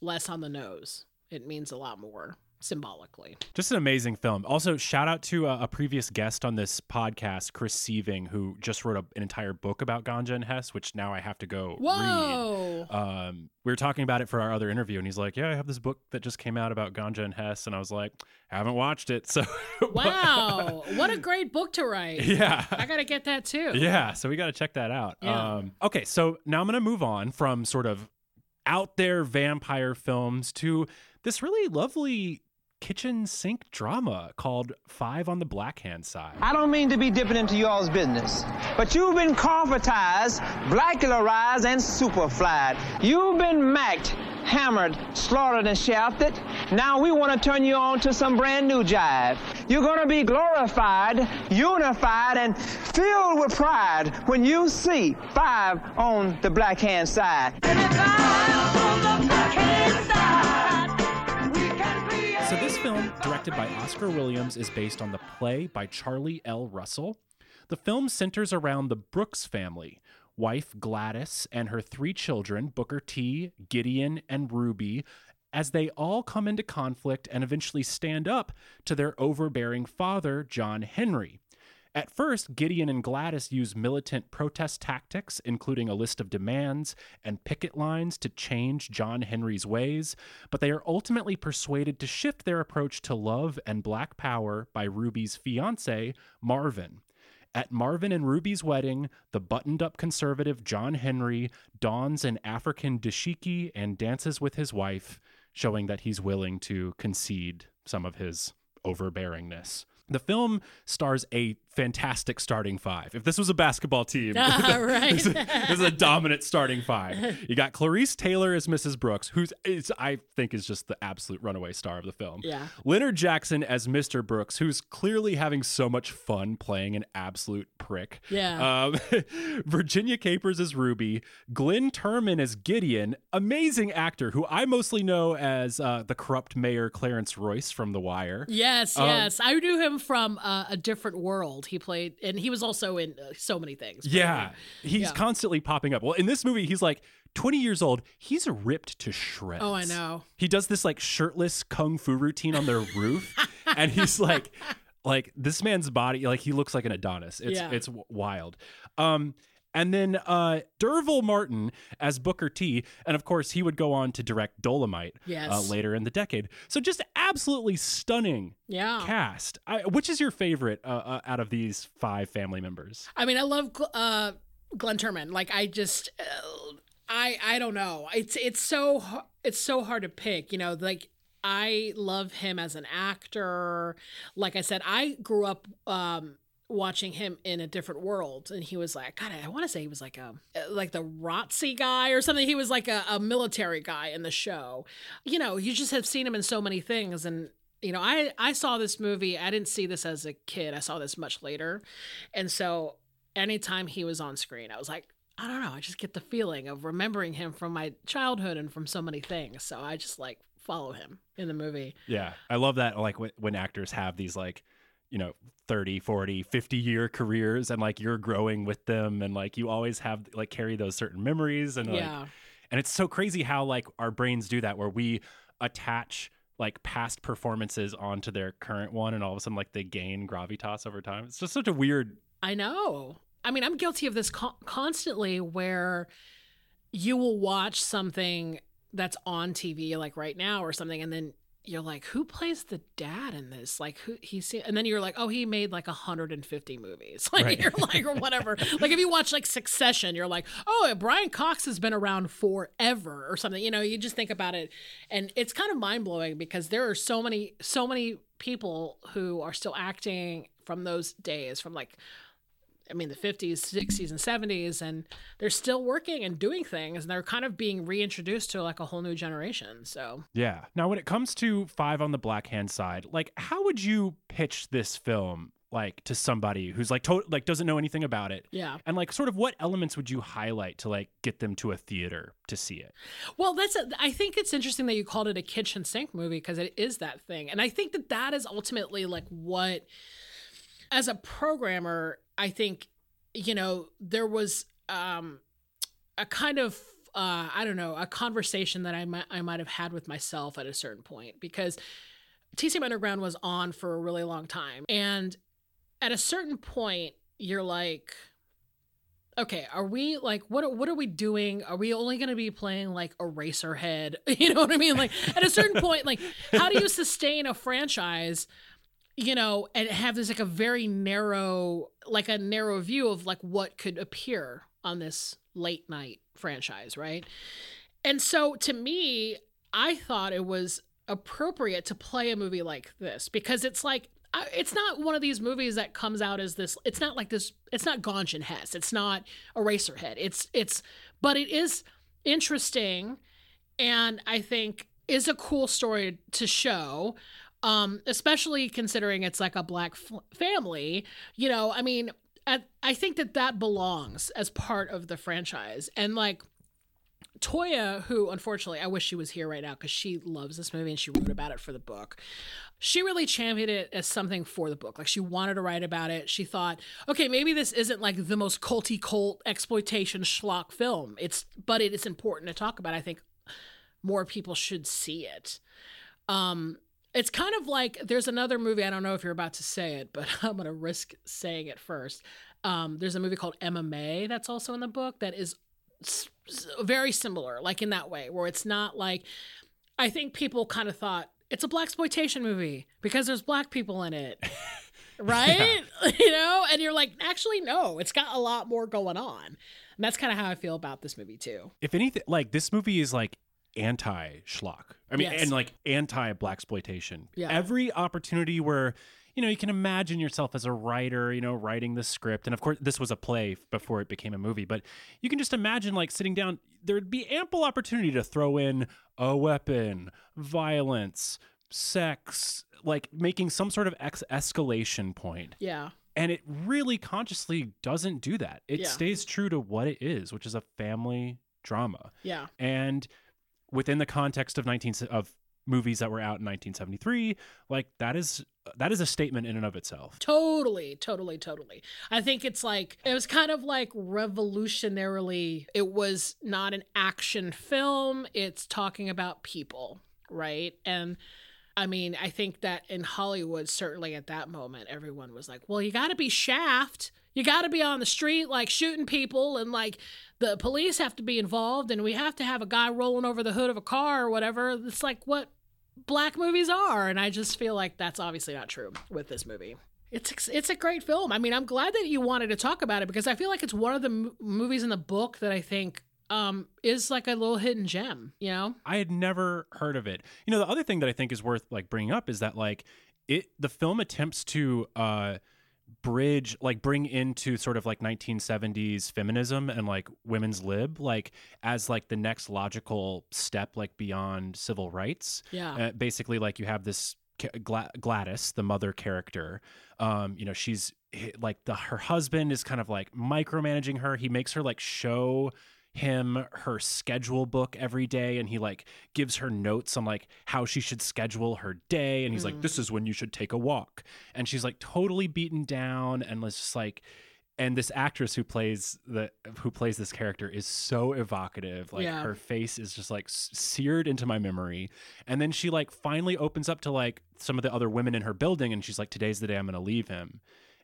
less on the nose it means a lot more symbolically just an amazing film also shout out to a, a previous guest on this podcast chris sieving who just wrote a, an entire book about ganja and hess which now i have to go whoa read um, we were talking about it for our other interview and he's like yeah i have this book that just came out about ganja and hess and i was like "I haven't watched it so wow what a great book to write Yeah. i gotta get that too Yeah, so we got to check that out. Yeah. Um, okay, so now I'm going to move on from sort of out there vampire films to this really lovely kitchen sink drama called Five on the Black Hand Side. I don't mean to be dipping into y'all's business, but you've been corporatized, blackularized, and superflied. You've been macked, hammered, slaughtered, and shafted. Now we want to turn you on to some brand new jive. You're going to be glorified, unified, and filled with pride when you see five on the black hand side. So, this film, directed by Oscar Williams, is based on the play by Charlie L. Russell. The film centers around the Brooks family wife Gladys and her three children, Booker T, Gideon, and Ruby, as they all come into conflict and eventually stand up to their overbearing father, John Henry. At first, Gideon and Gladys use militant protest tactics, including a list of demands and picket lines to change John Henry's ways, but they are ultimately persuaded to shift their approach to love and black power by Ruby's fiance, Marvin. At Marvin and Ruby's wedding, the buttoned up conservative John Henry dons an African dashiki and dances with his wife, showing that he's willing to concede some of his overbearingness. The film stars a fantastic starting five. If this was a basketball team, Ah, right. this, is, this is a dominant starting five. You got Clarice Taylor as Mrs. Brooks, who's is, I think is just the absolute runaway star of the film. Yeah. Leonard Jackson as Mr. Brooks, who's clearly having so much fun playing an absolute prick. Yeah. Um, Virginia Capers as Ruby, Glynn Turman as Gideon, amazing actor who I mostly know as uh, the corrupt mayor Clarence Royce from The Wire. Yes, Um, yes. I knew him from uh, a different world. He played, and he was also in uh, so many things. Yeah, he's Yeah. constantly popping up. Well, in this movie, he's like 20 years old. He's ripped to shreds. Oh, I know. He does this like shirtless kung fu routine on their roof, and he's like, like this man's body, like he looks like an Adonis. It's Yeah. it's wild. Um, and then uh, D'Urville Martin as Booker T, and of course he would go on to direct Dolomite uh, later in the decade. So just absolutely stunning Yeah. cast. I, which is your favorite uh, uh, out of these five family members? I mean, I love uh, Glynn Turman. Like, I just, uh, I, I don't know. It's, it's so, it's so hard to pick. You know, like I love him as an actor. Like I said, I grew up. um watching him in a different world and he was like god i want to say he was like a like the ROTC guy or something. He was like a, a military guy in the show. You know you just have seen him in so many things and you know i i saw this movie i didn't see this as a kid i saw this much later. And so anytime he was on screen i was like i don't know i just get the feeling of remembering him from my childhood and from so many things. So i just like follow him in the movie. Yeah. I love that like when, when actors have these like, you know, 30, 40, 50 year careers and like you're growing with them and like you always have like carry those certain memories and like and it's so crazy how like our brains do that where we attach like past performances onto their current one and all of a sudden like they gain gravitas over time. It's just such a weird I know. I mean, I'm guilty of this co- constantly where you will watch something that's on TV, like right now or something, and then you're like, who plays the dad in this? Like, who he's, and then you're like, oh, he made like 150 movies. Like, Right. you're like, or whatever. like, if you watch like Succession, you're like, oh, Brian Cox has been around forever or something. You know, you just think about it, and it's kind of mind blowing because there are so many, so many people who are still acting from those days, from like I mean, the 50s, 60s, and 70s, and they're still working and doing things, and they're kind of being reintroduced to like a whole new generation. So, Yeah. Now, when it comes to Five on the Black Hand Side, like, how would you pitch this film, like, to somebody who's like, to- like, doesn't know anything about it? Yeah. And like, sort of, what elements would you highlight to like get them to a theater to see it? well, that's, a, I think it's interesting that you called it a kitchen sink movie because it is that thing. And I think that that is ultimately like what, as a programmer, I think, you know, there was um, a kind of uh, I don't know, a conversation that I might I might have had with myself at a certain point because TCM Underground was on for a really long time. And at a certain point, you're like, okay, are we like what what are we doing? Are we only going to be playing like Eraserhead? You know what I mean? Like at a certain point, like how do you sustain a franchise? You know, and have this like a very narrow, like a narrow view of like what could appear on this late night franchise, right? And so to me, I thought it was appropriate to play a movie like this because it's like it's not one of these movies that comes out as this it's not like this it's not Ganja and Hess it's not Eraserhead it's it's but it is interesting and I think is a cool story to show um especially considering it's like a black f- family you know I mean I, I think that that belongs as part of the franchise and like Toya, who unfortunately I wish she was here right now because she loves this movie and she wrote about it for the book. She really championed it as something for the book. Like she wanted to write about it. She thought, okay, maybe this isn't like the most culty cult exploitation schlock film. It's but it is important to talk about. I think more people should see it. Um, it's kind of like there's another movie. I don't know if you're about to say it, but I'm gonna risk saying it first. Um, there's a movie called Emma Mae that's also in the book that is very similar, like in that way, where it's not like I think people kind of thought it's a Blaxploitation movie because there's black people in it, right? you know, and you're like, actually, no, it's got a lot more going on, and that's kind of how I feel about this movie too. If anything, like this movie is like anti schlock. I mean, Yes. and like anti Blaxploitation. Yeah. Every opportunity where you know you can imagine yourself as a writer, you know, writing the script, and of course this was a play before it became a movie, but you can just imagine like sitting down. There'd be ample opportunity to throw in a weapon, violence, sex, like making some sort of ex- escalation point. Yeah. And it really consciously doesn't do that. It Yeah. stays true to what it is, which is a family drama. Yeah. And within the context of 19 of movies that were out in 1973, like that is that is a statement in and of itself. Totally, totally, totally. I think it's like it was kind of like revolutionarily. It was not an action film. It's talking about people, right? And I mean, I think that in Hollywood, certainly at that moment, everyone was like, "Well, you got to be Shaft. You got to be on the street, like shooting people, and like the police have to be involved, and we have to have a guy rolling over the hood of a car or whatever." It's like what black movies are and i just feel like that's obviously not true with this movie it's it's a great film i mean i'm glad that you wanted to talk about it because i feel like it's one of the m- movies in the book that i think um is like a little hidden gem you know I had never heard of it. You know, the other thing that I think is worth like bringing up is that like it the film attempts to uh bridge like bring into sort of like 1970s feminism and like women's lib like as like the next logical step like beyond civil rights Yeah. uh, basically like you have this Gla- Gladys, the mother character. Um, you know, she's like the her husband is kind of like micromanaging her. He makes her like show him her schedule book every day and he like gives her notes on like how she should schedule her day and he's like Mm. this is when you should take a walk and she's like totally beaten down and was just like and this actress who plays the who plays this character is so evocative like Yeah. her face is just like seared into my memory and then she like finally opens up to like some of the other women in her building and she's like today's the day i'm gonna leave him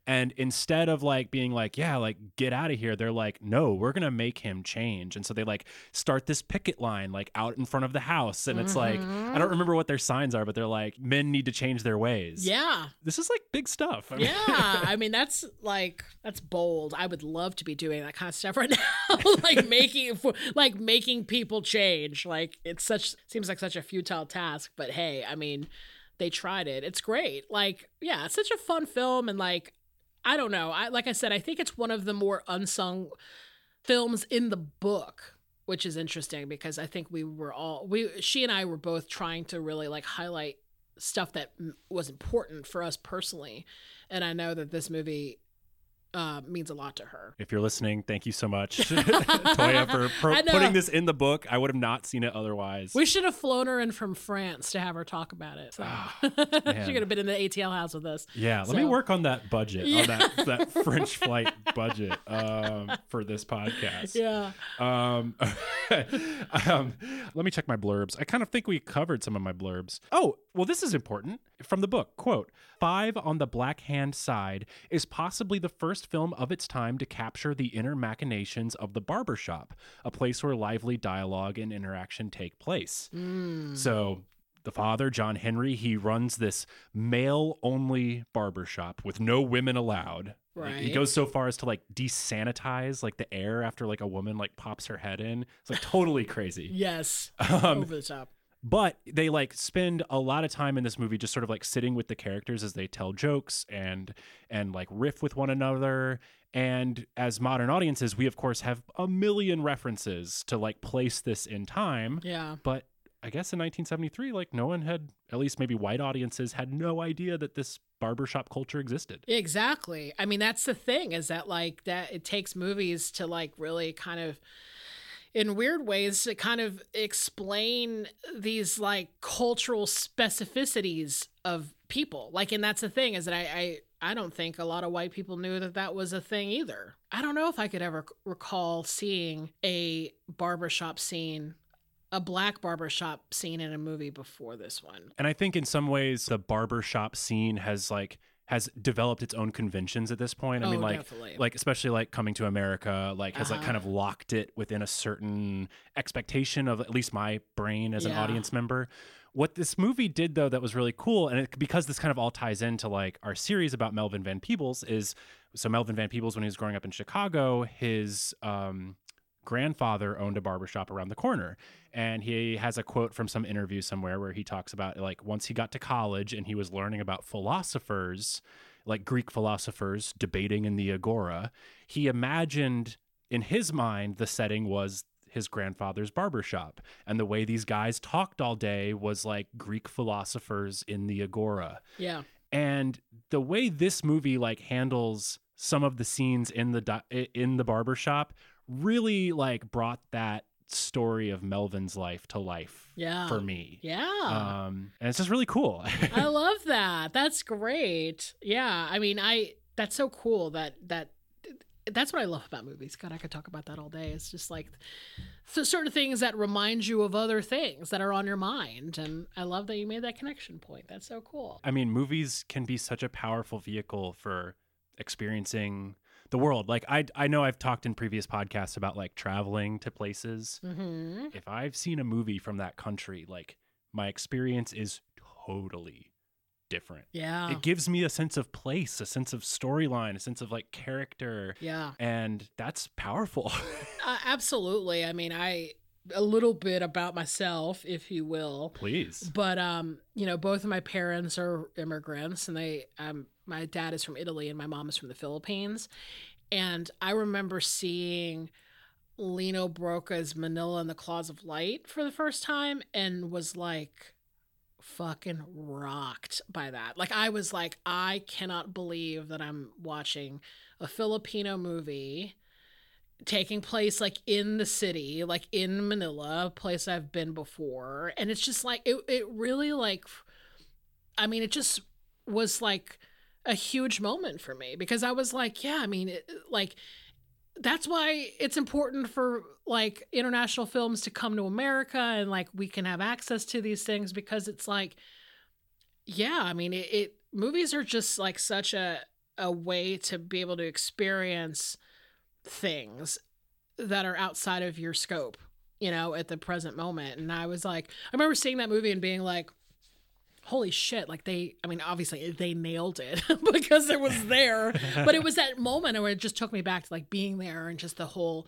and instead of like being like yeah like get out of here they're like no we're gonna make him change. And so they like start this picket line like out in front of the house. And it's like i don't mm-hmm. remember what their signs are but they're like men need to change their ways. Yeah. This is like big stuff. I mean- yeah. I mean that's like that's bold. I would love to be doing that kind of stuff right now like making like making people change. Like it's such seems like such a futile task but hey i mean they tried it. It's great. Like yeah it's such a fun film and like i don't know. I like i said i think it's one of the more unsung films in the book which is interesting because i think we were all we she and i were both trying to really like highlight stuff that was important for us personally. And i know that this movie uh, means a lot to her If you're listening, thank you so much, Toya, for pro- putting this in the book. I would have not seen it otherwise. we should have flown her in from france to have her talk about it so. she could have been in the atl house with us yeah, let me work on that budget, Yeah. on that that French flight budget um, for this podcast. Yeah. Um, um, let me check my blurbs. I kind of think we covered some of my blurbs. Oh, well, this is important from the book. Quote: Five on the Black Hand side is possibly the first film of its time to capture the inner machinations of the barbershop, a place where lively dialogue and interaction take place. Mm. So the father, John Henry, he runs this male only barbershop with no women allowed. Like, He goes so far as to like desanitize like the air after like a woman like pops her head in. It's like totally crazy. yes Um, over the top but they like spend a lot of time in this movie just sort of like sitting with the characters as they tell jokes and and like riff with one another and as modern audiences we of course have a million references to like place this in time Yeah. but i guess in 1973 like no one had at least maybe white audiences had no idea that this barbershop culture existed Exactly. I mean, that's the thing is that like that it takes movies to like really kind of in weird ways to kind of explain these like cultural specificities of people. Like and that's the thing is that I I I don't think a lot of white people knew that that was a thing either. I don't know if I could ever recall seeing a barbershop scene a black barbershop scene in a movie before this one. And I think in some ways the barbershop scene has like has developed its own conventions at this point. I Oh, mean like definitely. like especially like coming to America like has like kind of Uh-huh. locked it within a certain expectation of at least my brain as an audience member. What this movie did though that was really cool and it, because this kind of all ties into like our series about Melvin Van Peebles is so Melvin Van Peebles when he was growing up in Chicago his um grandfather owned a barbershop around the corner. And he has a quote from some interview somewhere where he talks about like once he got to college and he was learning about philosophers like greek philosophers debating in the agora he imagined in his mind the setting was his grandfather's barbershop. And the way these guys talked all day was like greek philosophers in the agora. Yeah. and the way this movie like handles some of the scenes in the di- in the barbershop really like brought that story of Melvin's life to life Yeah. for me. Yeah. Um and it's just really cool. I love that. That's great. Yeah. I mean, I that's so cool that that that's what I love about movies. God, I could talk about that all day. It's just like so certain things that remind you of other things that are on your mind, and I love that you made that connection point. That's so cool. I mean, movies can be such a powerful vehicle for experiencing the world. Like I I know I've talked in previous podcasts about like traveling to places. Mm-hmm. If I've seen a movie from that country, like my experience is totally different. Yeah. It gives me a sense of place, a sense of storyline, a sense of like character. Yeah. And that's powerful. Uh, absolutely. I mean, I a little bit about myself, if you will. Please. But um, you know, both of my parents are immigrants, and they um, my dad is from Italy and my mom is from the Philippines, and I remember seeing Lino Brocka's Manila and the Claws of Light for the first time, and was like fucking rocked by that. Like I was like, I cannot believe that I'm watching a Filipino movie taking place like in the city, like in Manila, a place I've been before. And it's just like it it really like I mean, it just was like a huge moment for me because I was like, yeah, I mean, it, like that's why it's important for like international films to come to America and like we can have access to these things because it's like yeah, I mean, it, it movies are just like such a a way to be able to experience things that are outside of your scope, you know, at the present moment. And I was like, I remember seeing that movie and being like, holy shit, like they, I mean, obviously they nailed it because it was there, but it was that moment where it just took me back to like being there and just the whole,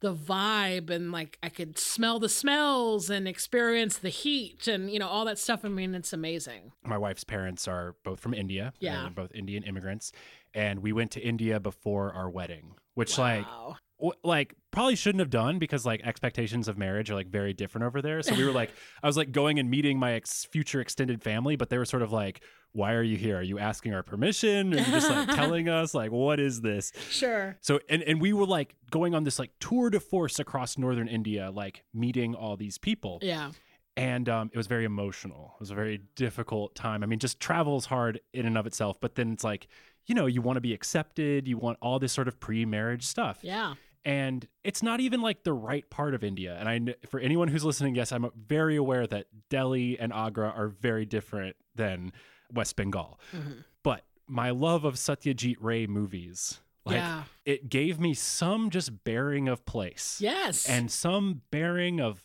the vibe and like I could smell the smells and experience the heat and, you know, all that stuff. I mean, it's amazing. My wife's parents are both from India. Yeah. They're both Indian immigrants. And we went to India before our wedding, which like Wow. w- like probably shouldn't have done because like expectations of marriage are like very different over there. So we were like, I was like going and meeting my ex- future extended family, but they were sort of like, "Why are you here? Are you asking our permission? Are you just like telling us like what is this?" Sure. So and and we were like going on this like tour de force across northern India, like meeting all these people Yeah. And um, it was very emotional. It was a very difficult time. I mean, just travel is hard in and of itself, but then it's like, you know, you want to be accepted, you want all this sort of pre-marriage stuff, Yeah. and it's not even like the right part of India. And I, for anyone who's listening, yes, I'm very aware that Delhi and Agra are very different than West Bengal, Mhm. but my love of Satyajit Ray movies. Like, Yeah. it gave me some just bearing of place Yes. and some bearing of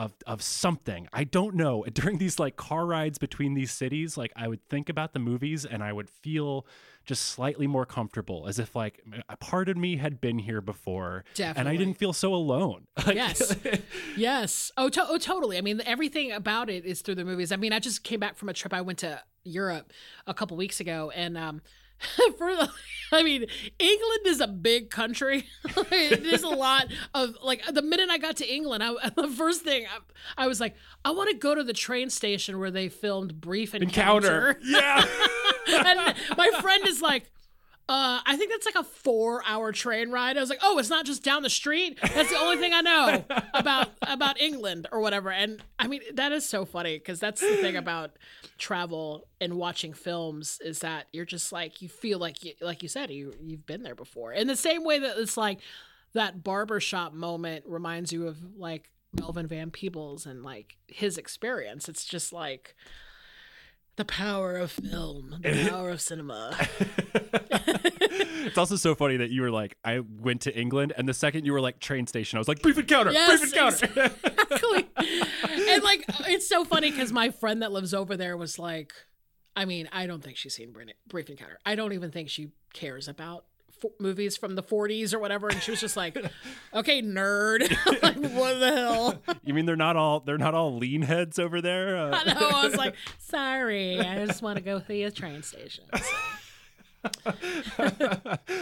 of of something. I don't know. During these like car rides between these cities, like I would think about the movies and I would feel just slightly more comfortable as if like a part of me had been here before and I didn't feel so alone. Yes yes oh, to- oh totally i mean everything about it is through the movies i mean i just came back from a trip i went to europe a couple weeks ago and um for the, I mean, England is a big country. There's a lot of like the minute I got to England, I, the first thing I, I was like, I want to go to the train station where they filmed Brief Encounter. Encounter. Yeah. and my friend is like, uh, I think that's like a four hour train ride. I was like, oh, it's not just down the street. That's the only thing I know about about England or whatever. And I mean, that is so funny because that's the thing about travel and watching films is that you're just like you feel like you like you said you you've been there before. In the same way that it's like that barbershop moment reminds you of like Melvin Van Peebles and like his experience. It's just like the power of film, the power of cinema. it's also so funny that you were like, I went to England, and the second you were like train station, I was like, brief encounter, Yes, brief encounter. exactly. and like, it's so funny because my friend that lives over there was like, I mean, I don't think she's seen Brief Encounter. I don't even think she cares about f- movies from the 40s or whatever. And she was just like, okay, nerd. like, what the hell? you mean they're not all they're not all lean heads over there? Uh, I know. I was like, sorry, I just want to go see a train station.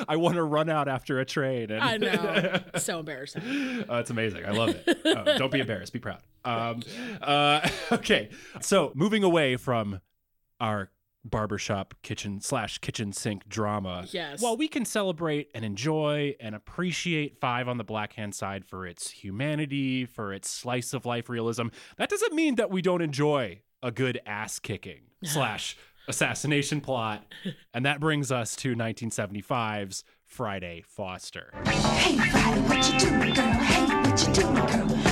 I want to run out after a train. And I know. So embarrassing. Uh, it's amazing. I love it. Uh, don't be embarrassed. Be proud. Um, uh, okay. So moving away from our barbershop kitchen slash kitchen sink drama. Yes. While we can celebrate and enjoy and appreciate Five on the Black Hand Side for its humanity, for its slice of life realism, that doesn't mean that we don't enjoy a good ass kicking slash assassination plot. And that brings us to 1975's Friday Foster. Hey, Friday, what you doing, girl? Hey, what you doing, girl?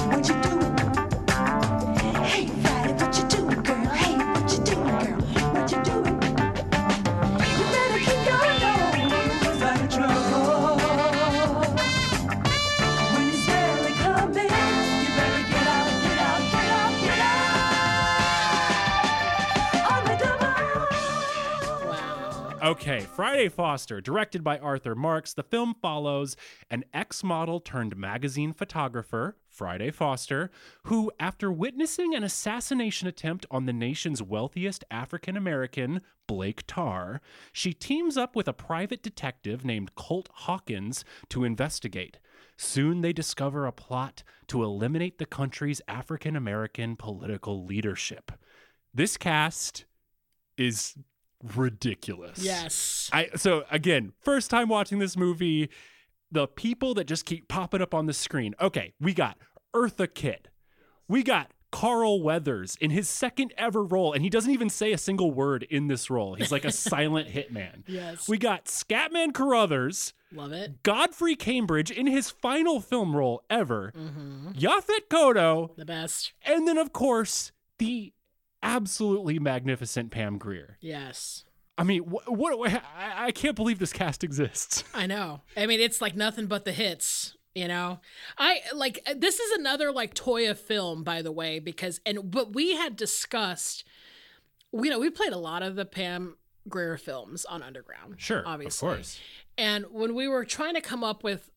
Okay, Friday Foster, directed by Arthur Marks, the film follows an ex model turned magazine photographer, Friday Foster, who, after witnessing an assassination attempt on the nation's wealthiest African American, Blake Tarr, she teams up with a private detective named Colt Hawkins to investigate. Soon they discover a plot to eliminate the country's African American political leadership. This cast is ridiculous. Yes. I so again, first time watching this movie, the people that just keep popping up on the screen. Okay, we got Eartha Kitt. We got Carl Weathers in his second ever role, and he doesn't even say a single word in this role. He's like a silent hitman. Yes. We got Scatman Crothers, Love it. Godfrey Cambridge in his final film role ever, Mm-hmm. Yaphet Kotto, The best. and then of course the absolutely magnificent Pam Grier. Yes. I mean, what? what I, I can't believe this cast exists. I know. I mean, it's like nothing but the hits. You know, I like uh, this is another like Toya film, by the way, because and but we had discussed, you know, we played a lot of the Pam Grier films on Underground. Sure, obviously. of course. And when we were trying to come up with,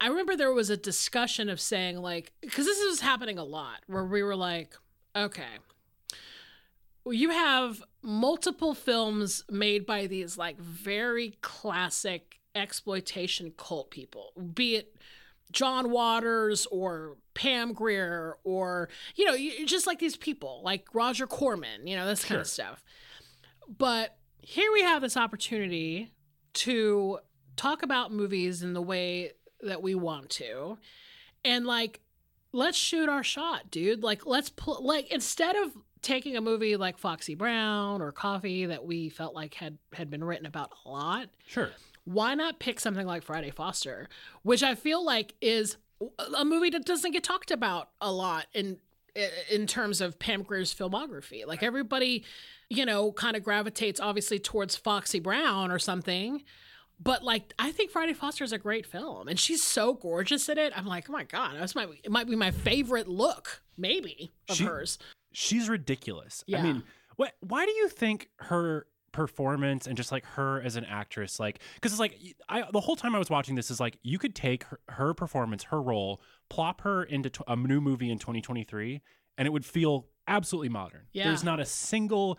I remember there was a discussion of saying like, because this was happening a lot, where we were like, okay, you have multiple films made by these like very classic exploitation cult people, be it John Waters or Pam Grier or you know just like these people like Roger Corman, you know this kind of stuff. But here we have this opportunity to talk about movies in the way that we want to, and like let's shoot our shot, dude. Like let's put like instead of taking a movie like Foxy Brown or Coffy that we felt like had had been written about a lot Sure. why not pick something like Friday Foster, which I feel like is a movie that doesn't get talked about a lot in in terms of Pam Grier's filmography. Like everybody, you know, kind of gravitates obviously towards Foxy Brown or something. But like I think Friday Foster is a great film and she's so gorgeous in it. I'm like, "Oh my god, that's my it might be my favorite look maybe of She- hers. She's ridiculous. I mean, what? Why do you think her performance and just like her as an actress, like, because it's like I the whole time I was watching this is like you could take her, her performance, her role, plop her into tw- a new movie in 2023, and it would feel absolutely modern. Yeah. There's not a single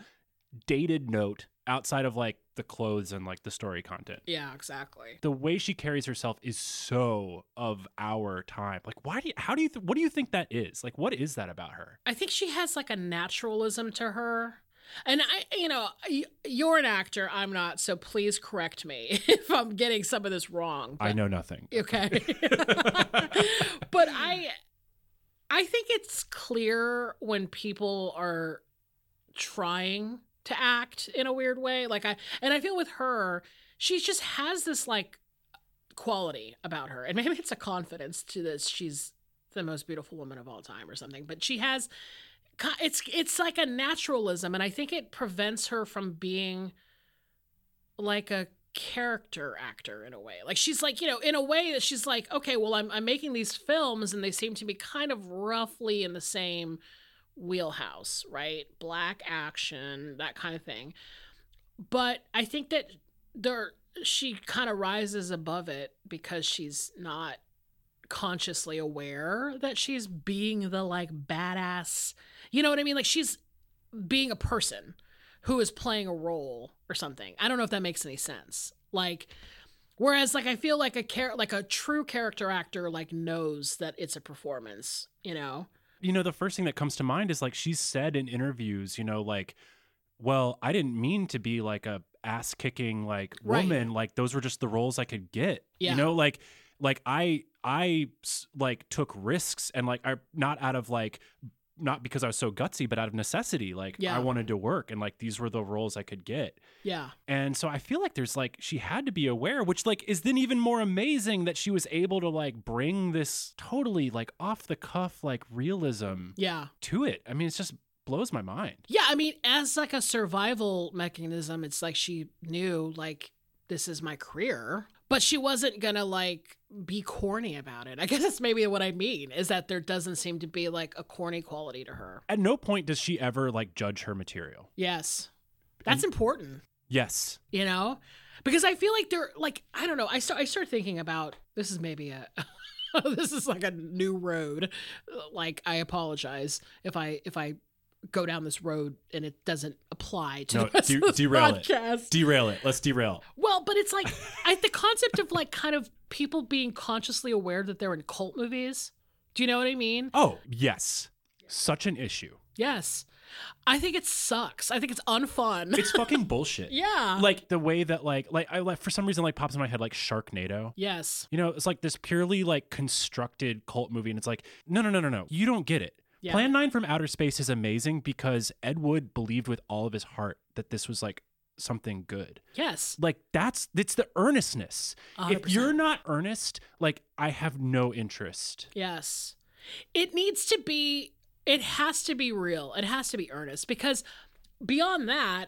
dated note outside of like the clothes and like the story content. Yeah, exactly. The way she carries herself is so of our time. Like, why do you, how do you, th- what do you think that is? Like, what is that about her? I think she has like a naturalism to her. And I, you know, you're an actor. I'm not. So please correct me if I'm getting some of this wrong. I know nothing. Okay. but I I think it's clear when people are trying to act in a weird way. Like I and I feel with her, she just has this like quality about her. And maybe it's a confidence to this she's the most beautiful woman of all time or something, but she has it's it's like a naturalism and I think it prevents her from being like a character actor in a way. Like she's like, you know, in a way that she's like, okay, well I'm I'm making these films and they seem to be kind of roughly in the same wheelhouse, right? Black action, that kind of thing. But I think that there she kind of rises above it because she's not consciously aware that she's being the like badass. You know what I mean? Like she's being a person who is playing a role or something. I don't know if that makes any sense. Like whereas like I feel like a char- like a true character actor like knows that it's a performance, you know. You know, the first thing that comes to mind is like she's said in interviews, you know, like, well, I didn't mean to be like a ass kicking like Right. woman. Like those were just the roles I could get. Yeah. You know, like like I I like took risks and like I not out of like not because I was so gutsy, but out of necessity. Like Yeah. I wanted to work and like these were the roles I could get. Yeah. And so I feel like there's like she had to be aware, which like is then even more amazing that she was able to like bring this totally like off the cuff like realism Yeah. to it. I mean, it just blows my mind. Yeah, I mean, as like a survival mechanism, it's like she knew like this is my career, but she wasn't gonna like be corny about it. I guess that's maybe what I mean is that there doesn't seem to be like a corny quality to her. At no point does she ever like judge her material. Yes, that's important. Yes. You know, because I feel like they're like I don't know. I start I start thinking about this is maybe a. this is like a new road. Like I apologize if I if I go down this road and it doesn't apply to No, de- derail podcast. it. Derail it. Let's derail. Well, but it's like I, the concept of like kind of people being consciously aware that they're in cult movies. Do you know what I mean? Oh, yes. Such an issue. Yes. I think it sucks. I think it's unfun. It's fucking bullshit. yeah. Like the way that like like I like for some reason like pops in my head like Sharknado. yes. You know, it's like this purely like constructed cult movie, and it's like, no, no, no, no, no. You don't get it. Yeah. Plan 9 from Outer Space is amazing because Ed Wood believed with all of his heart that this was like something good. Yes. Like that's it's the earnestness. A hundred If you're not earnest, like I have no interest. Yes. It needs to be it has to be real. It has to be earnest because beyond that,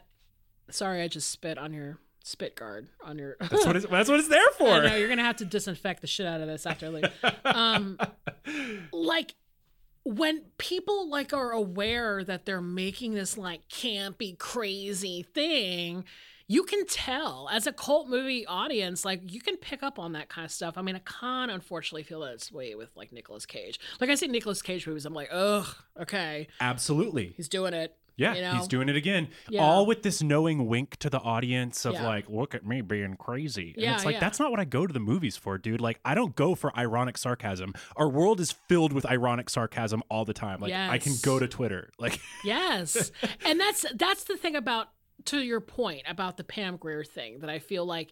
sorry I just spit on your spit guard on your That's what it's that's what it's there for. I know you're gonna have to disinfect the shit out of this after I leave. um, like when people like are aware that they're making this like campy, crazy thing, you can tell as a cult movie audience, like you can pick up on that kind of stuff. I mean, I can't unfortunately feel that way with like Nicolas Cage. Like I see Nicolas Cage movies, I'm like, ugh, okay, Absolutely. he's doing it. Yeah, you know? he's doing it again. Yeah. All with this knowing wink to the audience of Yeah. like, look at me being crazy. And Yeah, it's like that's not what I go to the movies for, dude. Like I don't go for ironic sarcasm. Our world is filled with ironic sarcasm all the time. Like I can go to Twitter. Like Yes. and that's that's the thing about to your point about the Pam Grier thing that I feel like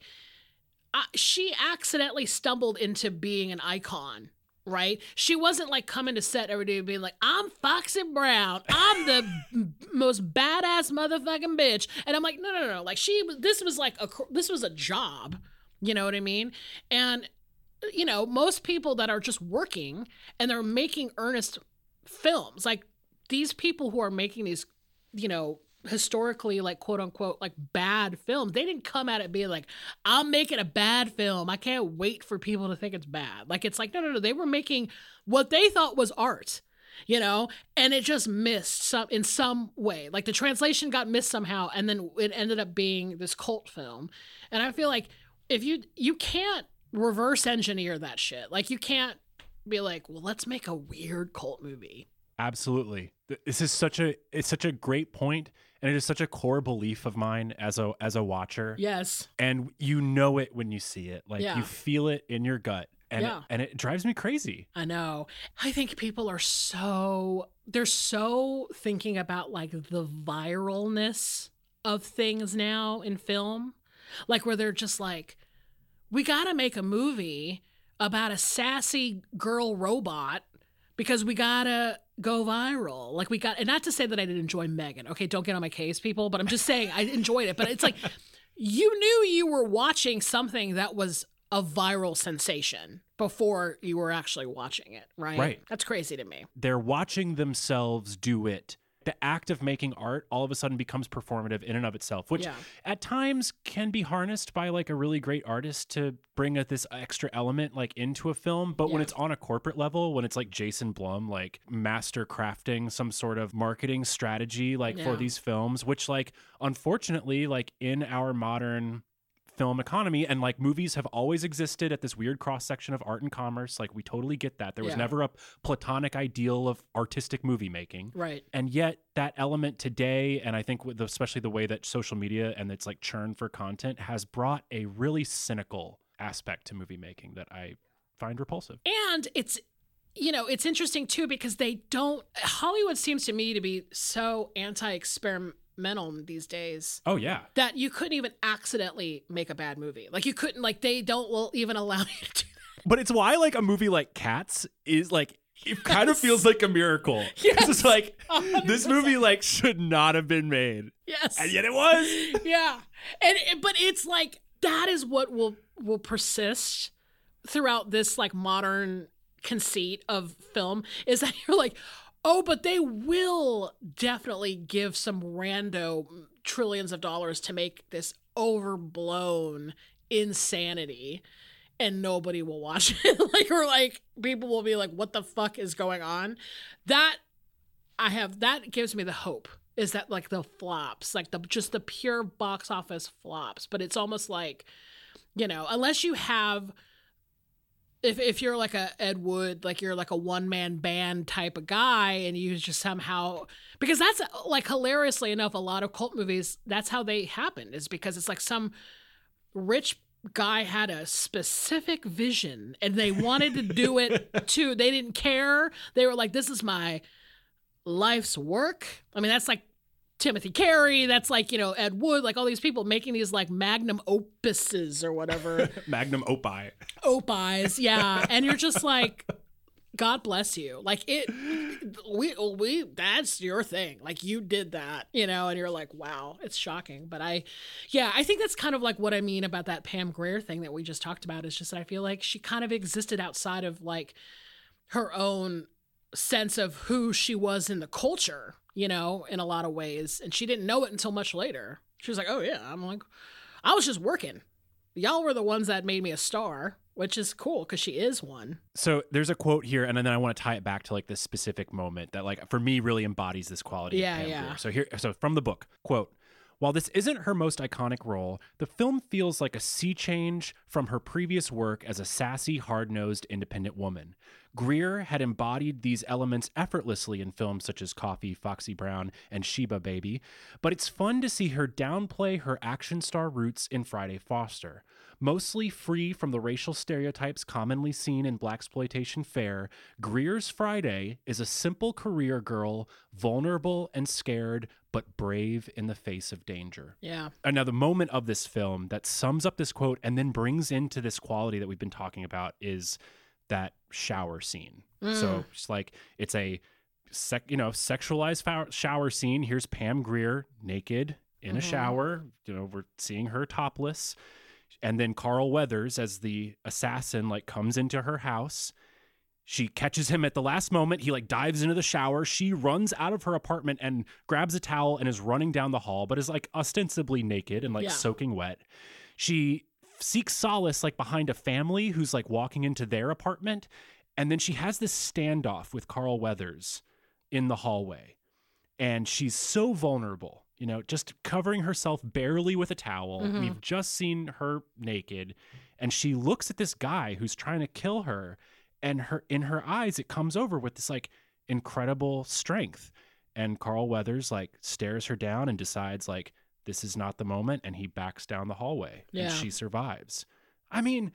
uh, she accidentally stumbled into being an icon. Right? She wasn't like coming to set every day and being like, I'm Foxy Brown. I'm the most badass motherfucking bitch. And I'm like, no, no, no. Like, she, this was like a, this was a job. You know what I mean? And, you know, most people that are just working and they're making earnest films, like these people who are making these, you know, historically like quote unquote like bad films they didn't come at it being like i'm making a bad film i can't wait for people to think it's bad like it's like no no no they were making what they thought was art you know, and it just missed some in some way. Like the translation got missed somehow, and then it ended up being this cult film. And I feel like if you you can't reverse engineer that shit, like you can't be like, well, let's make a weird cult movie. Absolutely. This is such a it's such a great point and it is such a core belief of mine as a as a watcher. Yes. And you know it when you see it. Like Yeah. you feel it in your gut. And Yeah. it, and it drives me crazy. I know. I think people are so they're so thinking about like the viralness of things now in film. Like where they're just like we got to make a movie about a sassy girl robot because we got to go viral. Like we got and not to say that I didn't enjoy Megan. Okay, don't get on my case people, but I'm just saying I enjoyed it, but it's like you knew you were watching something that was a viral sensation before you were actually watching it, right? Right. That's crazy to me. They're watching themselves do it. The act of making art all of a sudden becomes performative in and of itself, which Yeah. at times can be harnessed by like a really great artist to bring a, this extra element like into a film. But when it's on a corporate level, when it's like Jason Blum, like master crafting some sort of marketing strategy like for these films, which like unfortunately, like in our modern film economy and like movies have always existed at this weird cross section of art and commerce like we totally get that there was Yeah. never a platonic ideal of artistic movie making Right. and yet that element today and i think with the, especially the way that social media and its like churn for content has brought a really cynical aspect to movie making that i find repulsive And it's you know, it's interesting too because they don't Hollywood seems to me to be so anti-experimental these days. oh yeah That you couldn't even accidentally make a bad movie. Like you couldn't like they don't will even allow you to do but it's why like a movie like cats is like it kind of feels like a miracle yes. it's like this movie like should not have been made Yes. and yet it was yeah. And but it's like that is what will will persist throughout this like modern conceit of film is that you're like, oh, but they will definitely give some rando trillions of dollars to make this overblown insanity and nobody will watch it. like or like people will be like, what the fuck is going on? That I have that gives me the hope is that like the flops, like the just the pure box office flops. But it's almost like, you know, unless you have if if you're like a Ed Wood, like you're like a one man band type of guy, and you just somehow because that's like hilariously enough, a lot of cult movies that's how they happen is because it's like some rich guy had a specific vision and they wanted to do it too. They didn't care. They were like, this is my life's work. I mean, that's like Timothy Carey. That's like, you know, Ed Wood, like all these people making these like magnum opuses or whatever. magnum opie Opis, yeah. And you're just like, God bless you. Like it, we, we, that's your thing. Like you did that, you know, and you're like, wow, it's shocking. But I, yeah, I think that's kind of like what I mean about that Pam Grier thing that we just talked about. Is just that I feel like she kind of existed outside of like her own sense of who she was in the culture, you know, in a lot of ways. And she didn't know it until much later. She was like, oh, yeah. I'm like, I was just working. Y'all were the ones that made me a star, which is cool because she is one. So there's a quote here, and then I want to tie it back to like this specific moment that, like, for me, really embodies this quality. Yeah, yeah. So here, so from the book, quote. While this isn't her most iconic role, the film feels like a sea change from her previous work as a sassy, hard nosed independent woman. Grier had embodied these elements effortlessly in films such as Coffy, Foxy Brown, and Sheba Baby, but it's fun to see her downplay her action star roots in Friday Foster. Mostly free from the racial stereotypes commonly seen in blaxploitation fare, Grier's Friday is a simple career girl, vulnerable and scared, but brave in the face of danger. Yeah. And now the moment of this film that sums up this quote and then brings into this quality that we've been talking about is that shower scene. So Mm. it's like it's a sec, you know, sexualized shower scene. Here's Pam Grier naked in a Mhm. shower. You know, we're seeing her topless. And then Carl Weathers as the assassin like comes into her house. She catches him at the last moment. He like dives into the shower. She runs out of her apartment and grabs a towel and is running down the hall, but is like ostensibly naked and like Yeah. soaking wet. She seeks solace like behind a family who's like walking into their apartment. And then she has this standoff with Carl Weathers in the hallway. And she's so vulnerable, you know, just covering herself barely with a towel. Mhm. We've just seen her naked. And she looks at this guy who's trying to kill her. And her in her eyes, it comes over with this like incredible strength. And Carl Weathers like stares her down and decides like this is not the moment and he backs down the hallway Yeah. and she survives. I mean,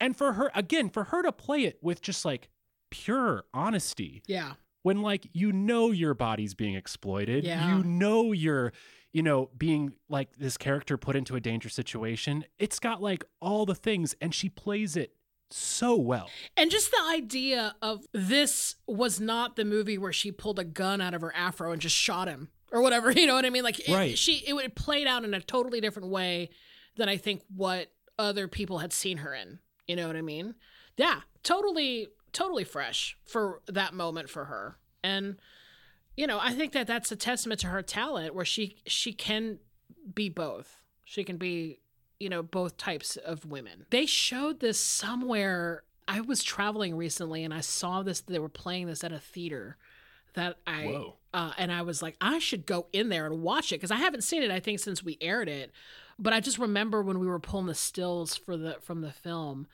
and for her again, for her to play it with just like pure honesty Yeah. When like you know your body's being exploited, Yeah. you know you're you know being like this character put into a dangerous situation. It's got like all the things and she plays it so well. And just the idea of this was not the movie where she pulled a gun out of her afro and just shot him or whatever. You know what I mean? Like it, Right. she, it would played out in a totally different way than I think what other people had seen her in. You know what I mean? Yeah, totally, totally fresh for that moment for her. And you know, I think that that's a testament to her talent, where she she can be both. She can be you know both types of women. They showed this somewhere. I was traveling recently and I saw this. They were playing this at a theater that I uh, and I was like, I should go in there and watch it because I haven't seen it. I think since we aired it, but I just remember when we were pulling the stills for the from the film.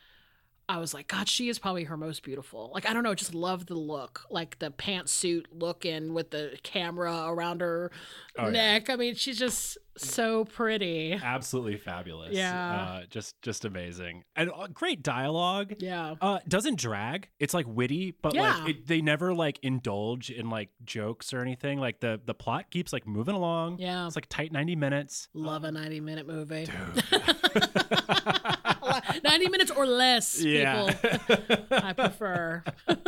I was like, God, she is probably her most beautiful. Like, I don't know, just love the look, like the pantsuit looking with the camera around her Oh, yeah. neck. I mean, she's just so pretty. Absolutely fabulous. Yeah. Uh, just just amazing. And uh, great dialogue. Yeah. Uh doesn't drag. It's like witty, but Yeah. like it, they never like indulge in like jokes or anything. Like the the plot keeps like moving along. Yeah. It's like tight 90 minutes. Love a 90 minute movie. 90 minutes or less, Yeah. people. I prefer.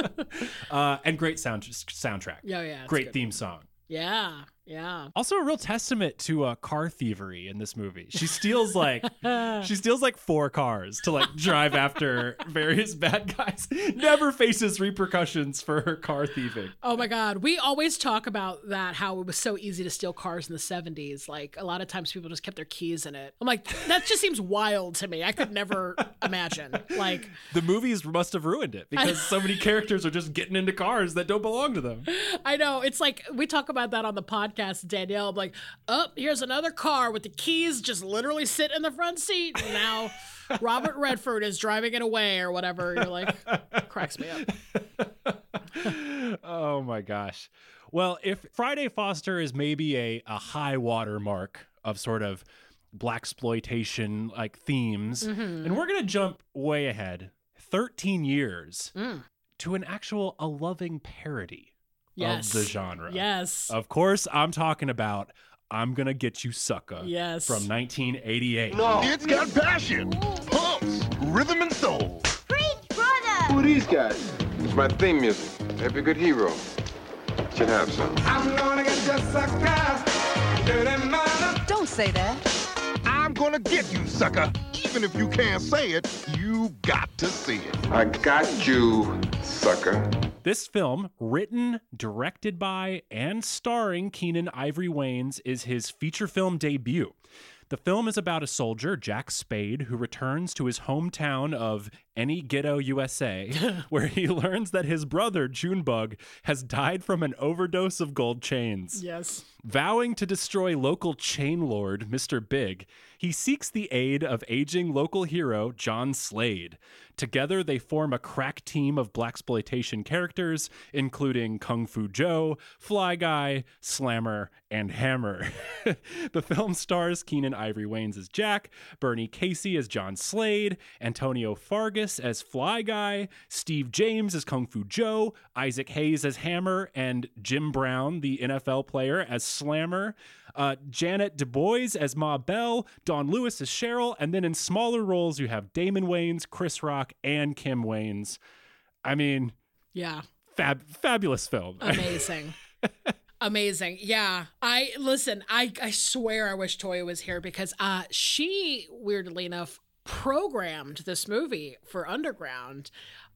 Uh and great sound soundtrack. Yeah, yeah, Great theme song. Yeah, yeah. Also, a real testament to uh, car thievery in this movie. She steals like she steals like four cars to like drive after various bad guys. Never faces repercussions for her car thieving. Oh my God. We always talk about that, how it was so easy to steal cars in the 70s. Like, a lot of times people just kept their keys in it. I'm like, that just seems wild to me. I could never imagine. Like, The movies must have ruined it because so many characters are just getting into cars that don't belong to them. I know. It's like, we talk about that on the podcast, Danielle. I'm like, oh, here's another car with the keys just literally sit in the front seat. And now Robert Redford is driving it away or whatever. You're like, cracks me up. oh my gosh. Well, if Friday Foster is maybe a, a high water mark of sort of blaxploitation like themes, Mhm. and we're gonna jump way ahead, 13 years Mm. to an actual a loving parody Yes. of the genre. Yes. Of course, I'm talking about I'm gonna get you sucker. Yes. From 1988. No. It's got passion, pumps, rhythm, and soul. Great brother! Who are these guys? It's my theme music. Every good hero should have some. I'm gonna get you sucker. Don't say that. I'm gonna get you, sucker. Even if you can't say it, you got to see it. I got you, sucker. This film, written, directed by, and starring Keenen Ivory Wayans, is his feature film debut. The film is about a soldier, Jack Spade, who returns to his hometown of Any Ghetto, USA, where he learns that his brother, Junebug, has died from an overdose of gold chains. Yes. Vowing to destroy local chain lord Mr. Big, he seeks the aid of aging local hero John Slade. Together, they form a crack team of blaxploitation characters, including Kung Fu Joe, Fly Guy, Slammer, and Hammer. the film stars Keenen Ivory Wayans as Jack, Bernie Casey as John Slade, Antonio Fargas as Fly Guy, Steve James as Kung Fu Joe, Isaac Hayes as Hammer, and Jim Brown, the NFL player, as Slammer. Uh, Janet Du Bois as Ma Bell, Dawnn Lewis as Cheryl, and then in smaller roles you have Damon Wayans, Chris Rock, and Kim Wayans. I mean, Yeah. fab, fabulous film. Amazing. Amazing. Yeah. I listen, I I swear I wish Toya was here because uh she weirdly enough programmed this movie for Underground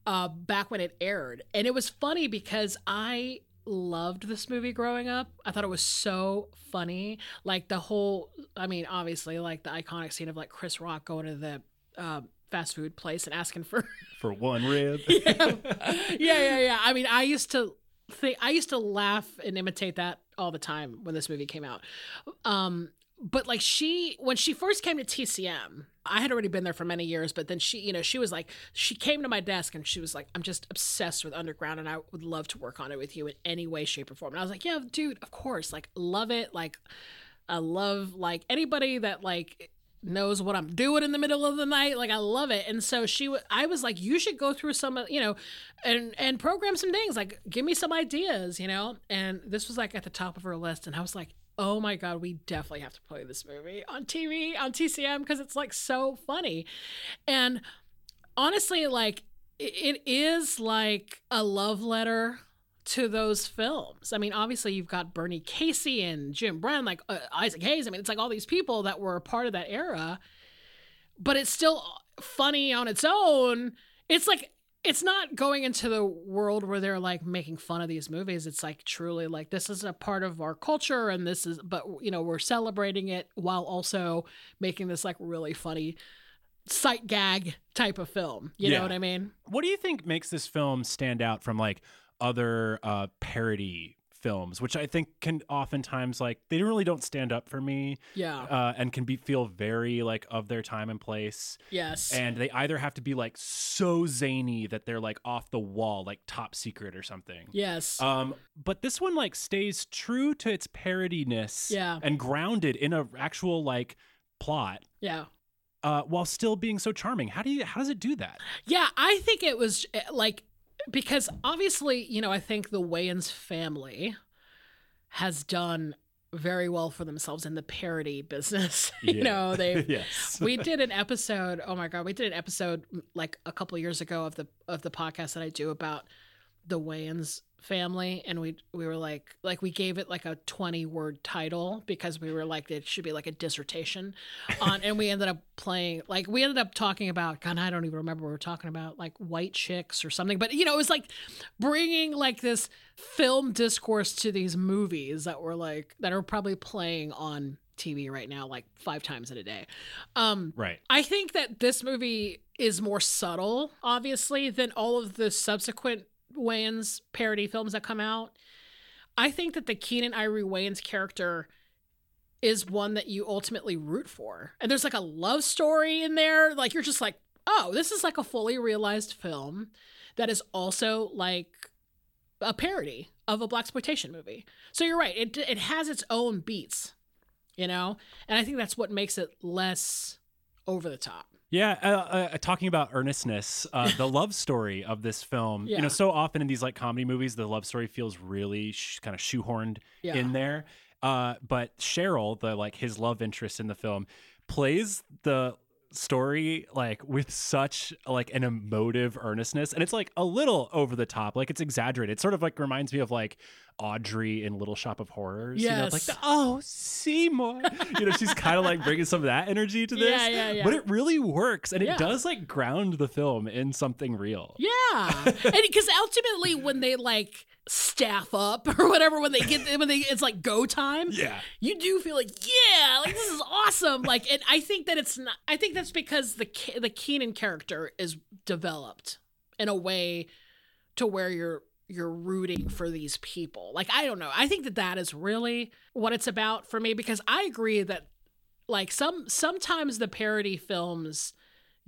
uh back when it aired. And it was funny because I loved this movie growing up. I thought it was so funny. Like the whole I mean, obviously like the iconic scene of like Chris Rock going to the uh, fast food place and asking for For one rib. yeah, yeah, yeah. I mean, I used to think I used to laugh and imitate that all the time when this movie came out. Um, but like she, when she first came to TCM, I had already been there for many years. But then she, you know, she was like, she came to my desk and she was like, "I'm just obsessed with Underground, and I would love to work on it with you in any way, shape, or form." And I was like, "Yeah, dude, of course. Like, love it. Like, I love like anybody that like." knows what I'm doing in the middle of the night. Like I love it. And so she, w- I was like, you should go through some, uh, you know, and and program some things. Like give me some ideas, you know. And this was like at the top of her list, and I was like, oh my god, we definitely have to play this movie on TV on TCM because it's like so funny. And honestly, like it, is like a love letter to those films. I mean, obviously you've got Bernie Casey and Jim Brown, like uh, Isaac Hayes. I mean, it's like all these people that were part of that era, but it's still funny on its own. It's like it's not going into the world where they're like making fun of these movies. It's like truly like this is a part of our culture and this is but you know, we're celebrating it while also making this like really funny sight gag type of film. You Yeah. know what I mean? What do you think makes this film stand out from like other uh, parody films, which I think can oftentimes like they really don't stand up for me. Yeah. Uh, and can be feel very like of their time and place. Yes. And they either have to be like so zany that they're like off the wall, like top secret or something. Yes. Um, but this one like stays true to its parodiness. Yeah. And grounded in a actual like plot. Yeah. Uh, while still being so charming. How do you how does it do that? Yeah, I think it was eh, like because obviously, you know, I think the Wayans family has done very well for themselves in the parody business. you Yeah. know, they Yes. we did an episode, oh my god, we did an episode like a couple years ago of the of the podcast that I do about the Wayans family and we we were like like we gave it like a 20 word title because we were like it should be like a dissertation on and we ended up playing like we ended up talking about god I don't even remember what we were talking about like white chicks or something but you know it was like bringing like this film discourse to these movies that were like that are probably playing on TV right now like five times in a day um Right. I think that this movie is more subtle, obviously, than all of the subsequent Wayans parody films that come out. I think that the Keenen Ivory Wayans character is one that you ultimately root for. And there's like a love story in there. Like you're just like, oh, this is like a fully realized film that is also like a parody of a blaxploitation movie. So you're right. It it has its own beats, you know? And I think that's what makes it less over the top. Yeah, uh, uh, talking about earnestness, uh, the love story of this film. You know, so often in these like comedy movies, the love story feels really sh- kind of shoehorned Yeah. in there. Uh, but Cheryl, the like his love interest in the film, plays the story like with such like an emotive earnestness and it's like a little over the top like it's exaggerated. It sort of like reminds me of like audrey in little shop of horrors you know it's like Yes. oh seymour. You know she's kind of like bringing some of that energy to this Yeah, yeah, yeah. but it really works and it does like ground the film in something real. Yeah, and because ultimately, when they like staff up or whatever, when they get when they it's like go time. Yeah. you do feel like yeah, like this is awesome. Like, and I think that it's not. I think that's because the the Keenen character is developed in a way to where you're you're rooting for these people. Like, I don't know. I think that that is really what it's about for me because I agree that like some sometimes the parody films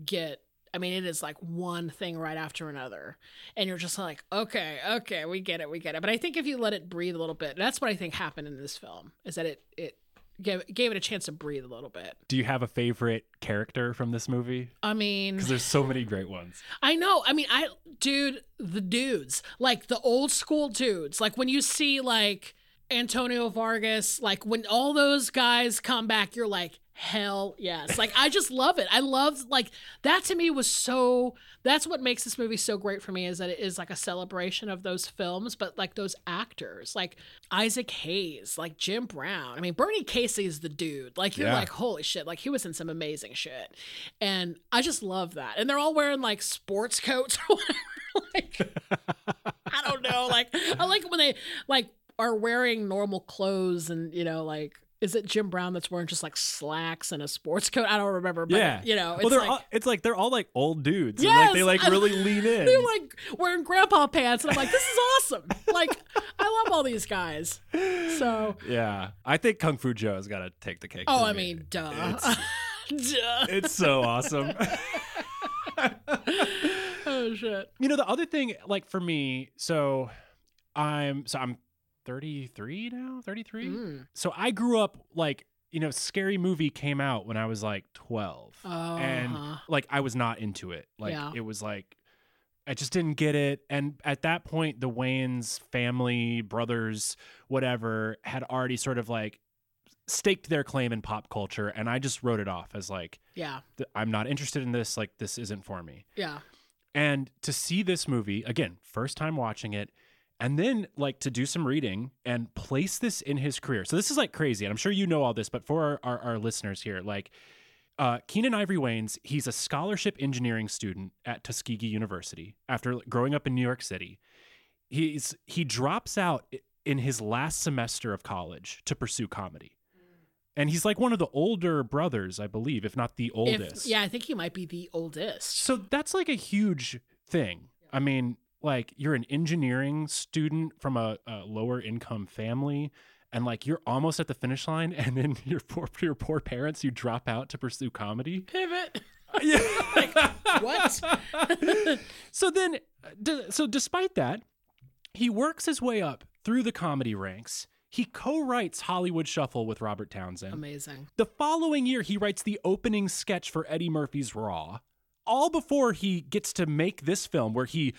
get I mean, it is like one thing right after another. And you're just like, okay, okay, we get it, we get it. But I think if you let it breathe a little bit, that's what I think happened in this film, is that it it gave, gave it a chance to breathe a little bit. do you have a favorite character from this movie I mean, because there's so many great ones I know. I mean, I, dude, the dudes, like the old school dudes, like when you see like Antonio Fargas, like when all those guys come back, you're like, hell yes. Like, I just love it. I love, like, that to me was so, that's what makes this movie so great for me is that it is like a celebration of those films, but like those actors, like Isaac Hayes, like Jim Brown. I mean, Bernie Casey is the dude. Like, you're Yeah. like, holy shit. Like, he was in some amazing shit. And I just love that. And they're all wearing like sports coats or whatever. like, I don't know. Like, I like when they like are wearing normal clothes and, you know, like, is it Jim Brown that's wearing just like slacks and a sports coat? I don't remember, but yeah, you know, well, it's they're like all, it's like they're all like old dudes. Yes, and like they like I- really lean in. they're like wearing grandpa pants, and I'm like, this is awesome. like, I love all these guys. So, yeah, I think Kung Fu Joe's got to take the cake. oh, I me. mean, duh, It's- duh. it's so awesome. oh shit. You know, the other thing, like for me, so I'm so I'm 33 now, 33. Mm. So I grew up like you know, Scary Movie came out when I was like 12, Oh, and uh-huh. like I was not into it. Like Yeah. it was like I just didn't get it. And at that point, the Wayans family, brothers, whatever, had already sort of like staked their claim in pop culture, and I just wrote it off as like, Yeah. I'm not interested in this. Like this isn't for me. Yeah. And to see this movie again, first time watching it, and then like to do some reading and place this in his career. So this is like crazy, and I'm sure you know all this, but for our, our, our listeners here, like uh, Keenen Ivory Wayans, he's a scholarship engineering student at Tuskegee University after growing up in New York City. He's he drops out in his last semester of college to pursue comedy. And he's like one of the older brothers, I believe, if not the If- oldest. yeah, I think he might be the oldest. So that's like a huge thing. I mean, like you're an engineering student from a, a lower income family, and like you're almost at the finish line, and then your poor your poor parents you drop out to pursue comedy. Pivot. Yeah. what? so then, uh, so despite that, he works his way up through the comedy ranks. He co-writes Hollywood Shuffle with Robert Townsend. Amazing. The following year, he writes the opening sketch for Eddie Murphy's Raw, all before he gets to make this film where he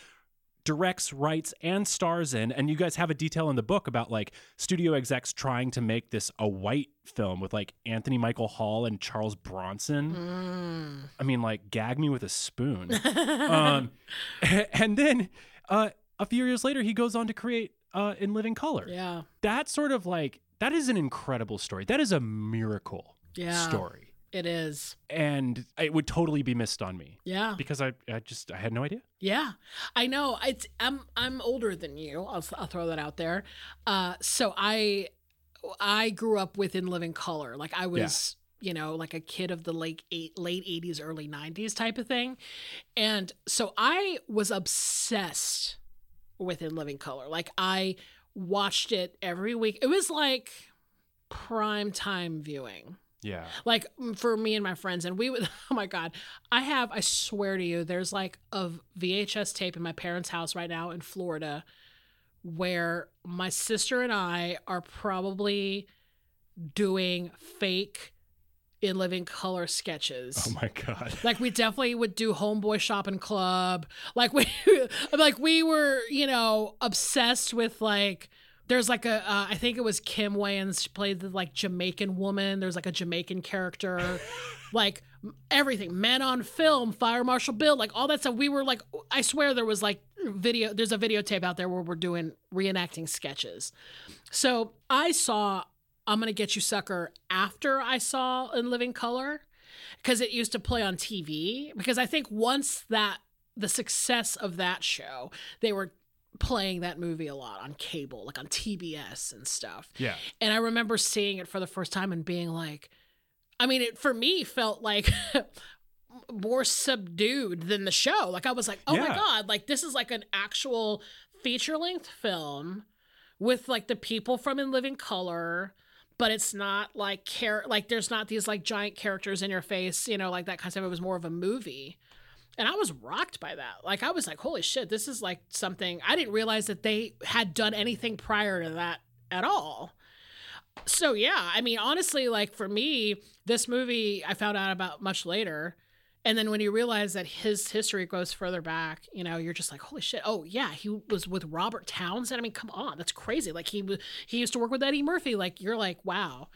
directs, writes, and stars in. And you guys have a detail in the book about like studio execs trying to make this a white film with like Anthony Michael Hall and Charles Bronson. Mm. I mean, like, gag me with a spoon. um, and then uh, a few years later, he goes on to create uh, In Living Color. Yeah. That sort of like, that is an incredible story. That is a miracle Yeah. story. It is. And it would totally be missed on me. Yeah. Because I, I just, I had no idea. Yeah, I know. It's I'm I'm older than you. I'll I'll throw that out there. Uh, so I I grew up with In Living Color. Like I was, you know, like a kid of the late eight, late eighties, early nineties type of thing, and so I was obsessed with In Living Color. Like I watched it every week. It was like prime time viewing Yeah. like mm, for me and my friends and we would oh my god i have i swear to you there's like a vhs tape in my parents house right now in florida where my sister and i are probably doing fake in living color sketches Oh my God. like we definitely would do homeboy shopping club like we like we were you know obsessed with like there's like a uh, I think it was Kim Wayans she played the like Jamaican woman. There's like a Jamaican character. Like everything. Men on film fire marshal bill like all that stuff. We were like I swear there was like video there's a videotape out there where we're doing reenacting sketches. So I saw I'm gonna get you sucker after I saw in living color because it used to play on TV. Because I think once that the success of that show, they were playing that movie a lot on cable, like on TBS and stuff. Yeah. And I remember seeing it for the first time and being like, I mean, it for me felt like more subdued than the show. Like I was like, oh my god, like this is like an actual feature length film with like the people from In Living Color, but it's not like care like there's not these like giant characters in your face, you know, like that kind of stuff. It was more of a movie. And I was rocked by that. Like I was like, holy shit, this is like something I didn't realize that they had done anything prior to that at all. So yeah, I mean honestly like for me, this movie I found out about much later. And then when you realize that his history goes further back, you know, you're just like, holy shit. Oh yeah, he was with Robert Townsend. I mean, come on, that's crazy. Like he he used to work with Eddie Murphy. Like you're like, wow,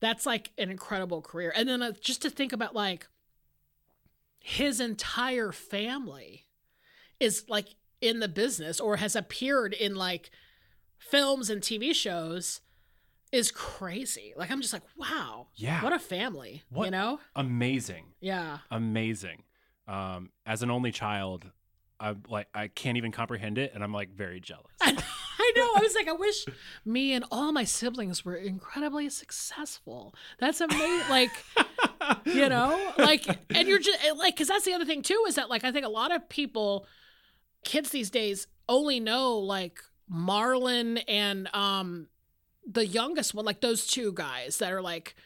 that's like an incredible career. And then uh, just to think about like his entire family is like in the business or has appeared in like films and TV shows is crazy. Like I'm just like, wow, Yeah. what a family, What you know? Amazing. Yeah. Amazing. Um, as an only child, I'm like I can't even comprehend it, and I'm like very jealous. I know. I was like, I wish me and all my siblings were incredibly successful. That's amazing. Like, you know, like, and you're just like, because that's the other thing too is that like I think a lot of people, kids these days, only know like Marlon and um the youngest one, like those two guys that are like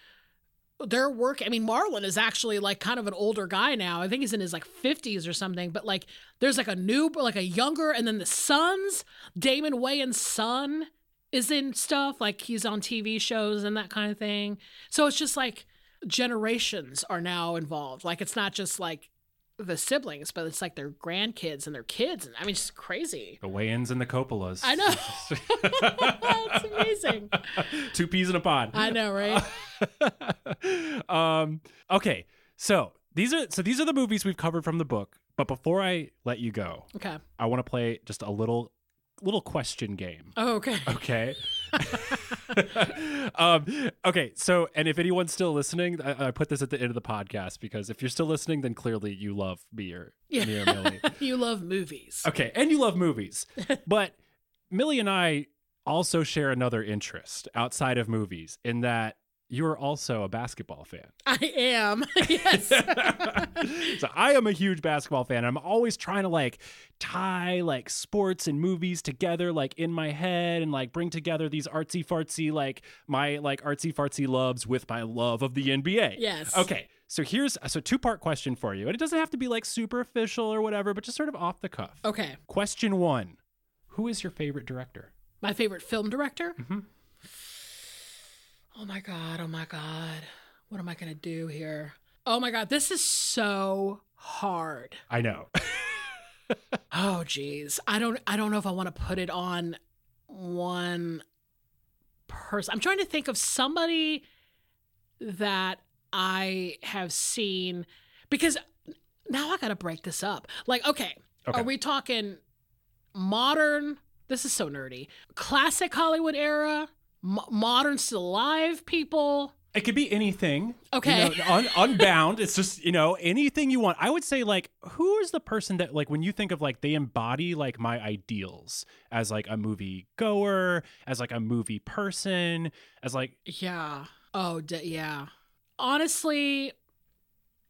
they're working. I mean, Marlon is actually like kind of an older guy now. I think he's in his like 50s or something. But like, there's like a new, like a younger, and then the sons, Damon Wayans' son is in stuff. Like he's on TV shows and that kind of thing. So it's just like generations are now involved. Like it's not just like the siblings, but it's like their grandkids and their kids. And I mean, it's just crazy. The Wayans and the Coppolas. I know. it's amazing. Two peas in a pod. I know, right? um, okay, so these are so these are the movies we've covered from the book. But before I let you go, Okay. I want to play just a little little question game. Oh, okay. Okay. um, okay. So, and if anyone's still listening, I, I put this at the end of the podcast because if you're still listening, then clearly you love me or me or Millie. you love movies. Okay, and you love movies. but Millie and I also share another interest outside of movies in that you're also a basketball fan. I am. yes. so I am a huge basketball fan. I'm always trying to like tie like sports and movies together like in my head and like bring together these artsy fartsy like my like artsy fartsy loves with my love of the NBA. Yes. Okay. So here's so two part question for you. And it doesn't have to be like super official or whatever, but just sort of off the cuff. Okay. Question 1. Who is your favorite director? My favorite film director? Mm-hmm. Oh my God. Oh my God. What am I going to do here? Oh my God. This is so hard. I know. Oh geez. I don't I don't know if I want to put it on one person. I'm trying to think of somebody that I have seen because now I got to break this up. Like okay, Okay. are we talking modern this is so nerdy. Classic Hollywood era, mo- modern still alive people. It could be anything. Okay. You know, un- unbound. It's just, you know, anything you want. I would say, like, who is the person that, like, when you think of, like, they embody, like, my ideals as, like, a movie goer, as, like, a movie person, as, like, Yeah. Oh, d- yeah. Honestly,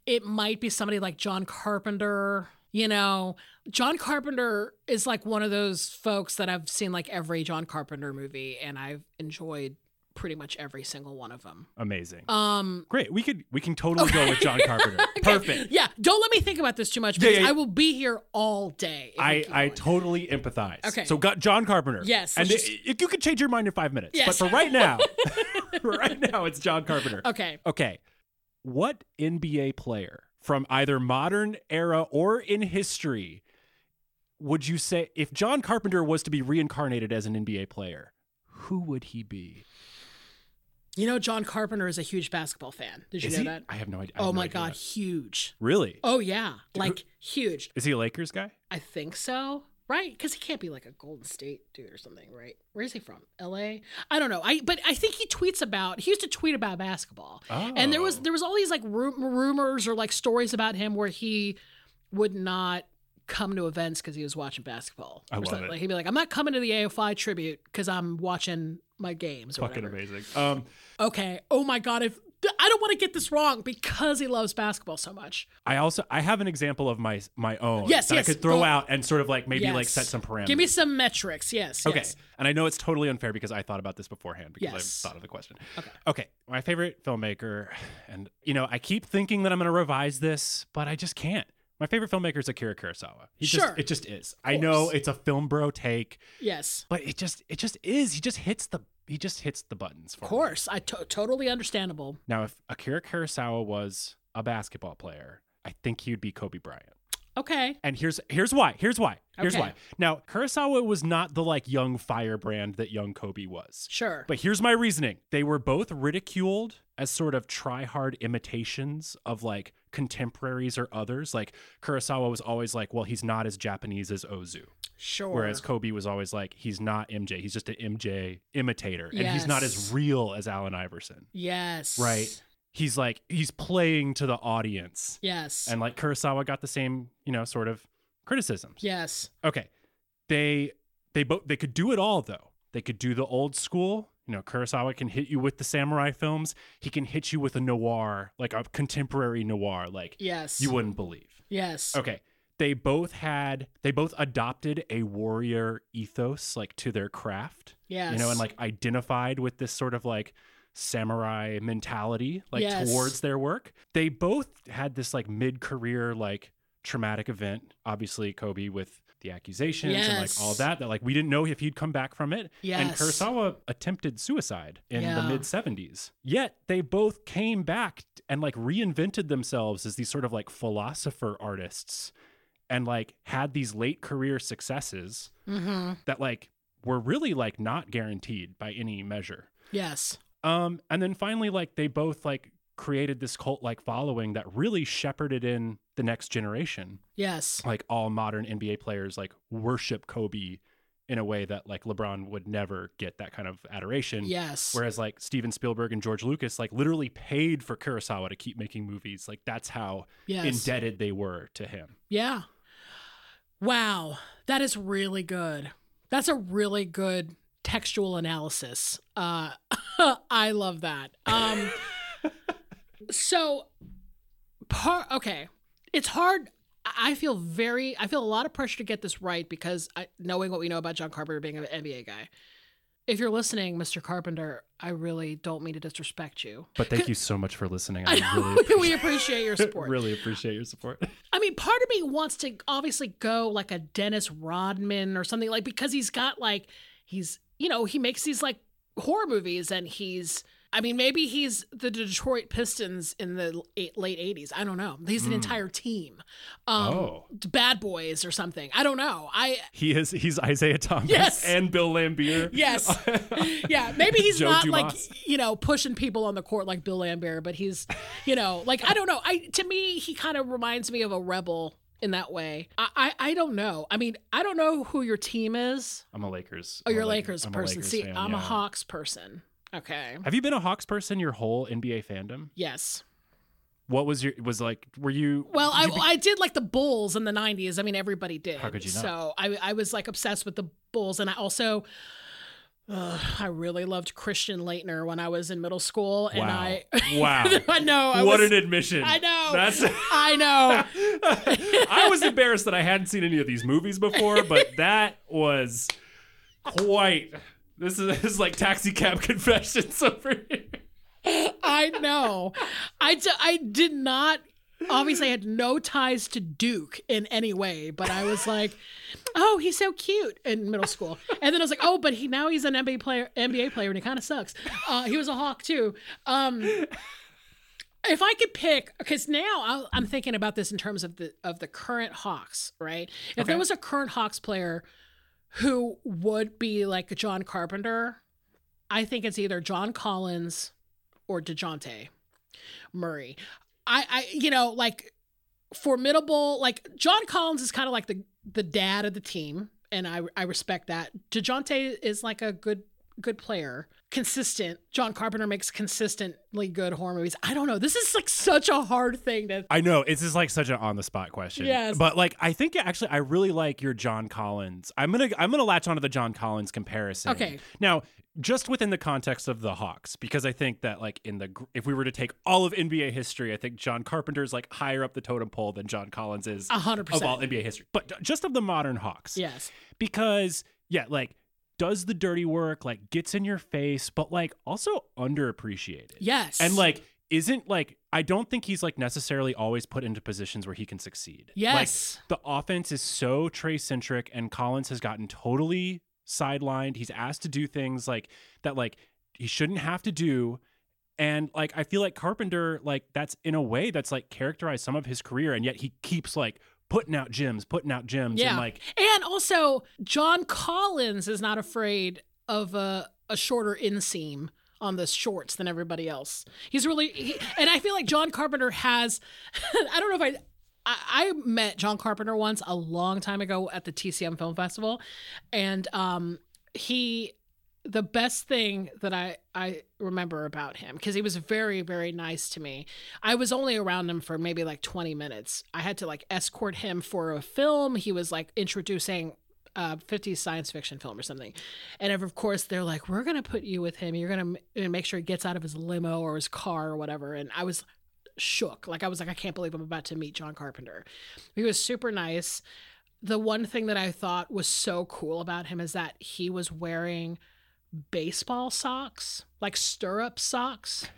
it might be somebody like John Carpenter. You know, John Carpenter is like one of those folks that I've seen like every John Carpenter movie and I've enjoyed pretty much every single one of them. amazing. Um, Great. We could, we can totally go with John Carpenter. Perfect. yeah, don't let me think about this too much because yeah, yeah. I will be here all day. I, I totally empathize. Okay. So got John Carpenter. Yes, And let's i- if you could change your mind in five minutes. Yes. But for right now, right now, it's John Carpenter. Okay. Okay. What NBA player from either modern era or in history would you say if John Carpenter was to be reincarnated as an NBA player, who would he be? You know, John Carpenter is a huge basketball fan. Did you Is know he? that? I have no idea. Oh no my idea God, that. huge. Really? Oh yeah, like huge. Is he a Lakers guy? I think so. Right? Because he can't be like a Golden State dude or something, right? Where is he from? L.A. I don't know. I but I think he tweets about. He used to tweet about basketball, and there Oh. was there was all these like rumors or like stories about him where he would not come to events because he was watching basketball. I love it. Like he'd be like, "I'm not coming to the AFI tribute because I'm watching my games." Or Fucking whatever. amazing. Um, Okay. Oh my god. If I don't want to get this wrong because he loves basketball so much. I also I have an example of my my own Yes, that yes, I could throw go- out and sort of like maybe like set some parameters. Give me some metrics. Yes. Okay. yes. And I know it's totally unfair because I thought about this beforehand because Yes. I thought of the question. Okay. Okay. My favorite filmmaker, and you know, I keep thinking that I'm going to revise this, but I just can't. My favorite filmmaker is Akira Kurosawa. He Sure. Just, it just is. I know it's a film bro take, Yes. but it just it just is. He just hits the he just hits the buttons for Of me. course. I to- totally understandable. Now, if Akira Kurosawa was a basketball player, I think he would be Kobe Bryant. Okay. And here's here's why. Here's why. Here's Okay. why. Now, Kurosawa was not the like young firebrand that young Kobe was. Sure. But here's my reasoning. They were both ridiculed as sort of try-hard imitations of like contemporaries or others. Like Kurosawa was always like, well, he's not as Japanese as Ozu. Sure. Whereas Kobe was always like, he's not MJ. He's just an MJ imitator. And he's not as real as Allen Iverson. yes. Right. He's like, he's playing to the audience. Yes. And like Kurosawa got the same, you know, sort of criticisms. yes. Okay. They they both they could do it all though. They could do the old school. You know, Kurosawa can hit you with the samurai films. He can hit you with a noir, like a contemporary noir, like Yes. you wouldn't believe. Yes. Okay. They both had they both adopted a warrior ethos like to their craft. Yes. You know, and like identified with this sort of like samurai mentality like Yes. towards their work. They both had this like mid-career like traumatic event. Obviously Kobe with the accusations and like all that that like we didn't know if he'd come back from it. yes. And Yes. Kurosawa attempted suicide in the mid 70s. Yet they both came back and like reinvented themselves as these sort of like philosopher artists and like had these late career successes Mm-hmm. that like were really like not guaranteed by any measure. Yes. Um and then finally like they both like created this cult like following that really shepherded in the next generation. Yes. Like all modern NBA players like worship Kobe in a way that like LeBron would never get that kind of adoration. Yes. Whereas like Steven Spielberg and George Lucas like literally paid for Kurosawa to keep making movies. Like that's how Yes. indebted they were to him. Yeah. Wow. That is really good. That's a really good textual analysis. Uh I love that. Um so part okay. It's hard I feel very I feel a lot of pressure to get this right because I knowing what we know about John Carpenter being an NBA guy. If you're listening, Mr. Carpenter, I really don't mean to disrespect you. But thank you so much for listening. I I, really we appreciate your support. really appreciate your support. I mean, part of me wants to obviously go like a Dennis Rodman or something like because he's got like he's you know he makes these like horror movies and he's I mean maybe he's the Detroit Pistons in the eight, late eighties. I don't know. He's an Mm. entire team. Um, Oh. Bad Boys or something. I don't know. I He is he's Isiah Thomas Yes. and Bill Laimbeer. Yes. yeah, maybe he's not like you know pushing people on the court like Bill Laimbeer, but he's you know like I don't know. I to me he kind of reminds me of a rebel in that way. I, I I don't know. I mean I don't know who your team is. I'm a Lakers. Oh, you're a Lak- Lakers I'm a person. Lakers See, fan, I'm a. Hawks person. Okay. Have you been a Hawks person your whole NBA fandom? Yes. What was your was like were you Well, I, you be- I did like the Bulls in the 90s. I mean, everybody did. How could you not? So I, I was like obsessed with the Bulls. And I also, uh, I really loved Christian Laettner when I was in middle school. And Wow. I, Wow. I know. I What was- an admission. I know. That's I know. I was embarrassed that I hadn't seen any of these movies before, but that was quite this is, this is like taxi cab confessions over here. I know. I, d- I did not. Obviously, I had no ties to Duke in any way, but I was like, "Oh, he's so cute" in middle school, and then I was like, "Oh, but he now he's an NBA player, NBA player, and he kind of sucks." Uh, he was a Hawk too. Um, if I could pick, because now I'll, I'm thinking about this in terms of the of the current Hawks, right? If there was a current Hawks player who would be like John Carpenter, I think it's either John Collins or Dejounte Murray. I, I, you know, like formidable. Like John Collins is kind of like the the dad of the team, and I I respect that. Dejounte is like a good good player, consistent. John Carpenter makes consistently good horror movies. I don't know. This is like such a hard thing to. I know it's just like such an on the spot question. Yes. but like I think actually I really like your John Collins. I'm gonna I'm gonna latch onto the John Collins comparison. Okay. Now, just within the context of the Hawks, because I think that like in the if we were to take all of NBA history, I think John Carpenter's like higher up the totem pole than John Collins is hundred of all. NBA history. But just of the modern Hawks. Yes. because yeah like does the dirty work like gets in your face but like also underappreciated Yes. and like isn't like i don't think he's like necessarily always put into positions where he can succeed Yes. like the offense is so Trae centric and collins has gotten totally sidelined he's asked to do things like that like he shouldn't have to do and like i feel like carpenter like that's in a way that's like characterized some of his career and yet he keeps like putting out gems putting out gems Yeah. and like And also, John Collins is not afraid of a, a shorter inseam on the shorts than everybody else. He's really, he, and I feel like John Carpenter has, I don't know if I, I, I met John Carpenter once a long time ago at the TCM Film Festival, and um, he, the best thing that I I remember about him because he was very very nice to me. I was only around him for maybe like 20 minutes. I had to like escort him for a film. He was like introducing uh, 50s science fiction film or something. And of course, they're like, we're going to put you with him. You're going to make sure he gets out of his limo or his car or whatever. And I was shook. Like, I was like, I can't believe I'm about to meet John Carpenter. He was super nice. The one thing that I thought was so cool about him is that he was wearing baseball socks, like stirrup socks.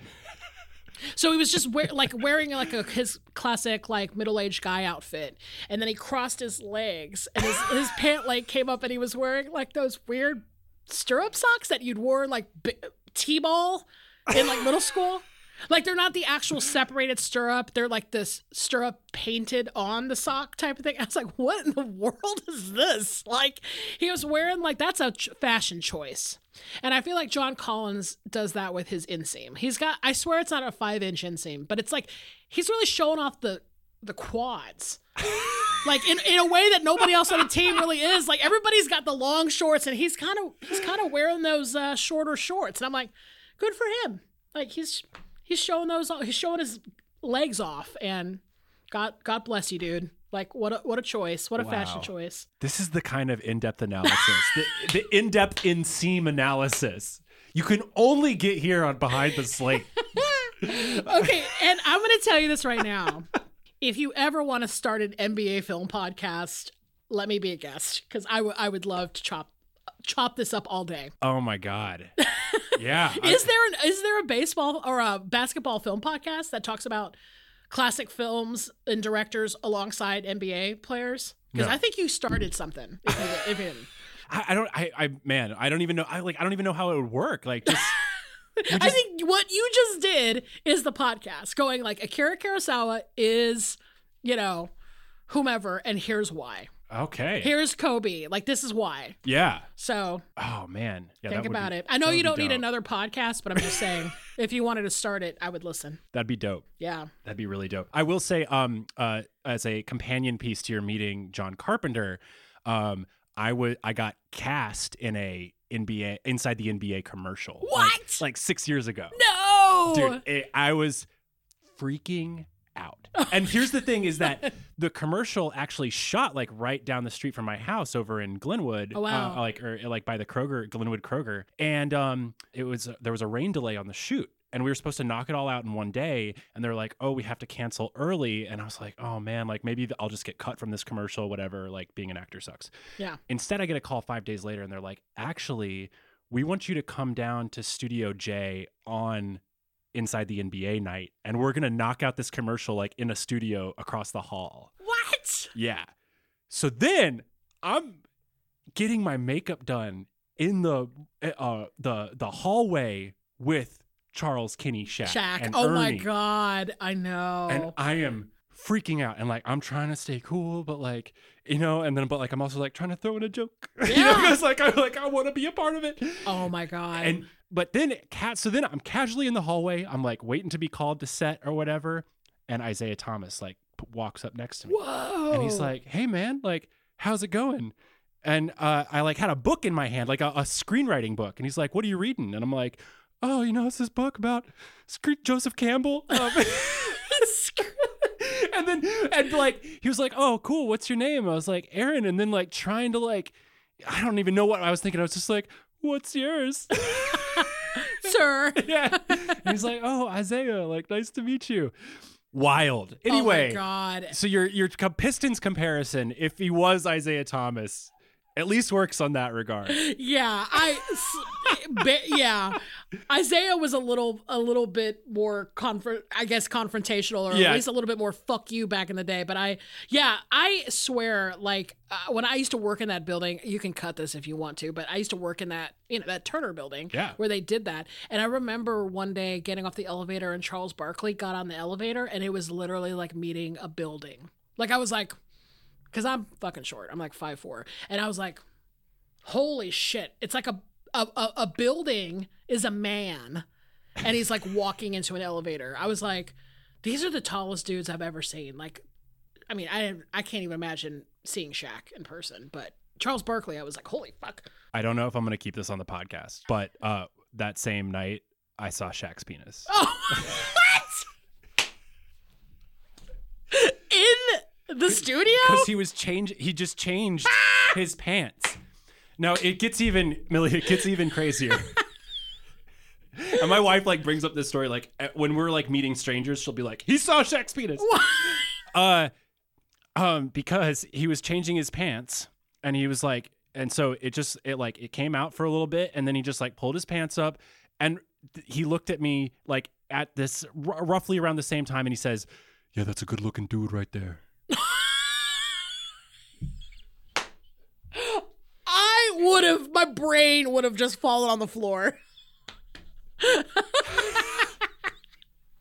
So he was just wear, like wearing like a his classic like middle aged guy outfit, and then he crossed his legs, and his his pant leg came up, and he was wearing like those weird stirrup socks that you'd wore like b- t-ball in like middle school. Like they're not the actual separated stirrup; they're like this stirrup painted on the sock type of thing. I was like, "What in the world is this?" Like he was wearing like that's a ch- fashion choice. And I feel like John Collins does that with his inseam. He's got I swear it's not a five inch inseam, but it's like he's really showing off the the quads. like in, in a way that nobody else on the team really is. Like everybody's got the long shorts and he's kind of he's kind of wearing those uh, shorter shorts. And I'm like, good for him. Like he's he's showing those he's showing his legs off and God God bless you, dude. Like what a what a choice. What a fashion choice. This is the kind of in-depth analysis, the, the in-depth in-seam analysis. You can only get here on Behind the Slate. okay, and I'm going to tell you this right now. If you ever want to start an NBA film podcast, let me be a guest because I would I would love to chop chop this up all day. Oh my god. Yeah. Is there an is there a baseball or a basketball film podcast that talks about classic films and directors alongside NBA players? Because No. I think you started something. If you, if you. I, I don't. I, I. Man, I don't even know. I like. I don't even know how it would work. Like, just I think what you just did is the podcast going like Akira Kurosawa is, you know, whomever, and here's why. Okay. Here's Kobe. Like this is why. Yeah. So Oh man. Yeah. think about be- it. I know you don't need another podcast, but I'm just saying if you wanted to start it, I would listen. That'd be dope. Yeah. That'd be really dope. I will say, um, uh, as a companion piece to your meeting, John Carpenter, um, I would I got cast in a NBA inside the NBA commercial. like- What? Like, six years ago. No. Dude, it, I was freaking out. And here's the thing: is that the commercial actually shot like right down the street from my house over in Glenwood. Oh, wow. uh, like or like by the Kroger, Glenwood Kroger, and um, it was there was a rain delay on the shoot. And we were supposed to knock it all out in one day, and they're like, "Oh, we have to cancel early." And I was like, "Oh man, like maybe I'll just get cut from this commercial, whatever. Like being an actor sucks." Yeah. Instead, I get a call five days later, and they're like, "Actually, we want you to come down to Studio J on inside the NBA night, and we're gonna knock out this commercial like in a studio across the hall." What? Yeah. So then I'm getting my makeup done in the uh the the hallway with Charles Kenny Shaq. Shaq. Oh my god. I know. And I am freaking out and like I'm trying to stay cool, but like you know, and then but like I'm also like trying to throw in a joke. you know, because like I like I want to be a part of it. oh my god. And but then cat so then I'm casually in the hallway. I'm like waiting to be called to set or whatever, and Isaiah Thomas like p- walks up next to me. Whoa. And he's like, "Hey man, like how's it going?" And uh, I like had a book in my hand, like a, a screenwriting book, and he's like, "What are you reading?" And I'm like, "Oh, you know, it's this book about Joseph Campbell." Um, and then and like he was like, "Oh, cool. What's your name?" I was like, "Aaron." And then like trying to like, I don't even know what I was thinking. I was just like, "What's yours?" Sir. yeah. He's like, "Oh, Isaiah. Like, nice to meet you." Wild. Anyway, Oh my god. so your your Pistons comparison, if he was Isiah Thomas, at least works on that regard. Yeah, I yeah. Isiah was a little a little bit more confront I guess confrontational or Yeah. at least a little bit more fuck you back in the day, but I yeah, I swear like uh, when I used to work in that building, you can cut this if you want to, but I used to work in that, you know, that Turner building Yeah. where they did that. And I remember one day getting off the elevator and Charles Barkley got on the elevator and it was literally like meeting a building. Like I was like cuz I'm fucking short. I'm like five four, And I was like holy shit. It's like a a, a, a building is a man. And he's like walking into an elevator. I was like these are the tallest dudes i've ever seen. Like i mean i i can't even imagine seeing Shaq in person but charles barkley i was like holy fuck. I don't know if I'm going to keep this on the podcast, but uh, that same night I saw Shaq's penis. oh what in The studio? because he was change. He just changed his pants. No, it gets even Millie. It gets even crazier. and my wife like brings up this story like when we're like meeting strangers, she'll be like, "He saw Shaq's penis." uh, um, because he was changing his pants, and he was like, and so it just it like it came out for a little bit, and then he just like pulled his pants up, and th- he looked at me like at this r- roughly around the same time, and he says, "Yeah, that's a good looking dude right there." I would have, my brain would have just fallen on the floor.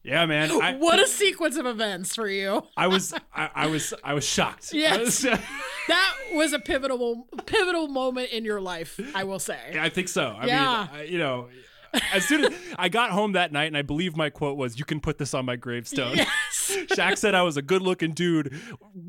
Yeah, man. I, what a sequence of events for you. I was I, I was I was shocked. I Yes. was- that was a pivotal pivotal moment in your life, I will say. I think so. I Yeah. mean, I, you know, as soon as I got home that night, and I believe my quote was, "You can put this on my gravestone." Yes. Shaq said I was a good-looking dude,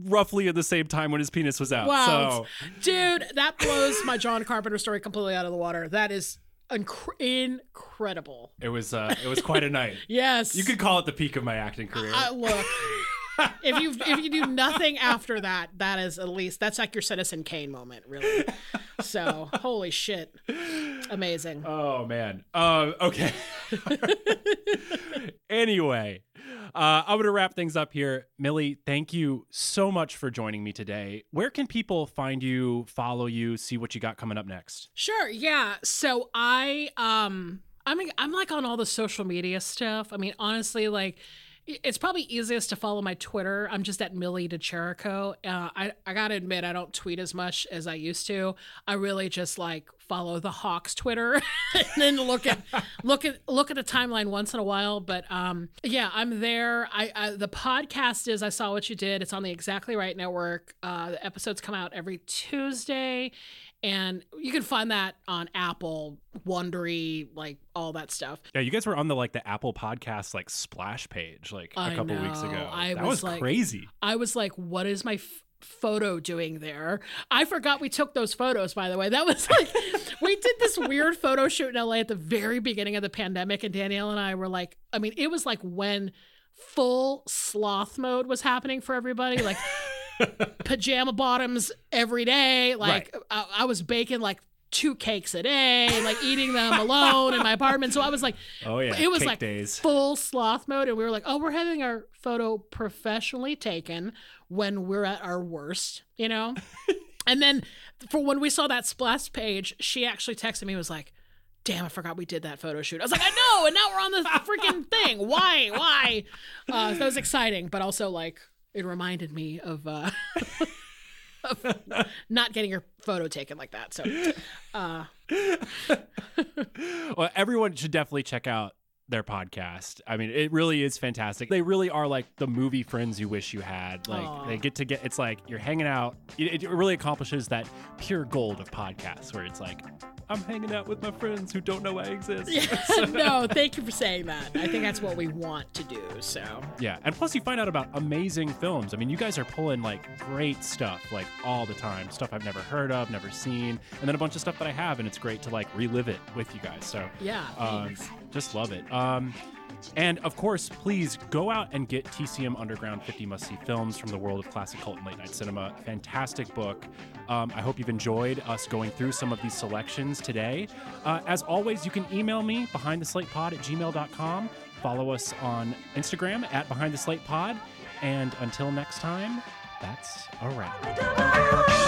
roughly at the same time when his penis was out. Wow. So Dude, that blows my John Carpenter story completely out of the water. That is inc- incredible. it was uh, it was quite a night. Yes. You could call it the peak of my acting career. I, look, if you if you do nothing after that, that is at least that's like your Citizen Kane moment, really. So holy shit, amazing. Oh man. Uh, okay. anyway, uh, I'm gonna wrap things up here. Millie, thank you so much for joining me today. Where can people find you, follow you, see what you got coming up next? Sure, yeah. So I um I mean I'm like on all the social media stuff. I mean, honestly, like it's probably easiest to follow my Twitter. I'm just at Millie De Chirico. Uh, I I gotta admit I don't tweet as much as I used to. I really just like follow the Hawks Twitter and then look at look at look at the timeline once in a while. But um yeah, I'm there. I, I the podcast is I saw what you did. It's on the Exactly Right Network. Uh, the episodes come out every Tuesday and you can find that on Apple, Wondery, like all that stuff. Yeah, you guys were on the like the Apple Podcast like splash page like a I couple weeks ago. I that was was, like- crazy. I was like, what is my f- photo doing there? I forgot we took those photos, by the way. That was like, we did this weird photo shoot in LA at the very beginning of the pandemic, and Danielle and I were like, I mean, it was like when full sloth mode was happening for everybody. Like, pajama bottoms every day. Like I, I was baking like two cakes a day, like eating them alone in my apartment. So I was like, Oh, yeah, it was cake like days. full sloth mode, and we were like, oh, we're having our photo professionally taken when we're at our worst, you know. and then for when we saw that splash page, she actually texted me and was like. Damn, I forgot we did that photo shoot. I was like, I know, and now we're on this freaking thing. Why? Why? Uh, that was exciting, but also like it reminded me of uh, of not getting your photo taken like that. So, uh, well, everyone should definitely check out their podcast. I mean, it really is fantastic. They really are like the movie friends you wish you had. Like Aw. they get to get it's like you're hanging out. It, it really accomplishes that pure gold of podcasts where it's like I'm hanging out with my friends who don't know I exist. yeah, no, thank you for saying that. I think that's what we want to do. So, Yeah, and plus you find out about amazing films. I mean, you guys are pulling like great stuff like all the time, stuff I've never heard of, never seen, and then a bunch of stuff that I have, and it's great to like relive it with you guys. So Yeah, um. Just love it. Um, and of course, please go out and get TCM Underground 50 Must See Films from the world of classic cult and late night cinema. Fantastic book. Um, I hope you've enjoyed us going through some of these selections today. Uh, as always, you can email me behind the slate pod at gmail.com. Follow us on Instagram at behind the slate pod. And until next time, that's a wrap.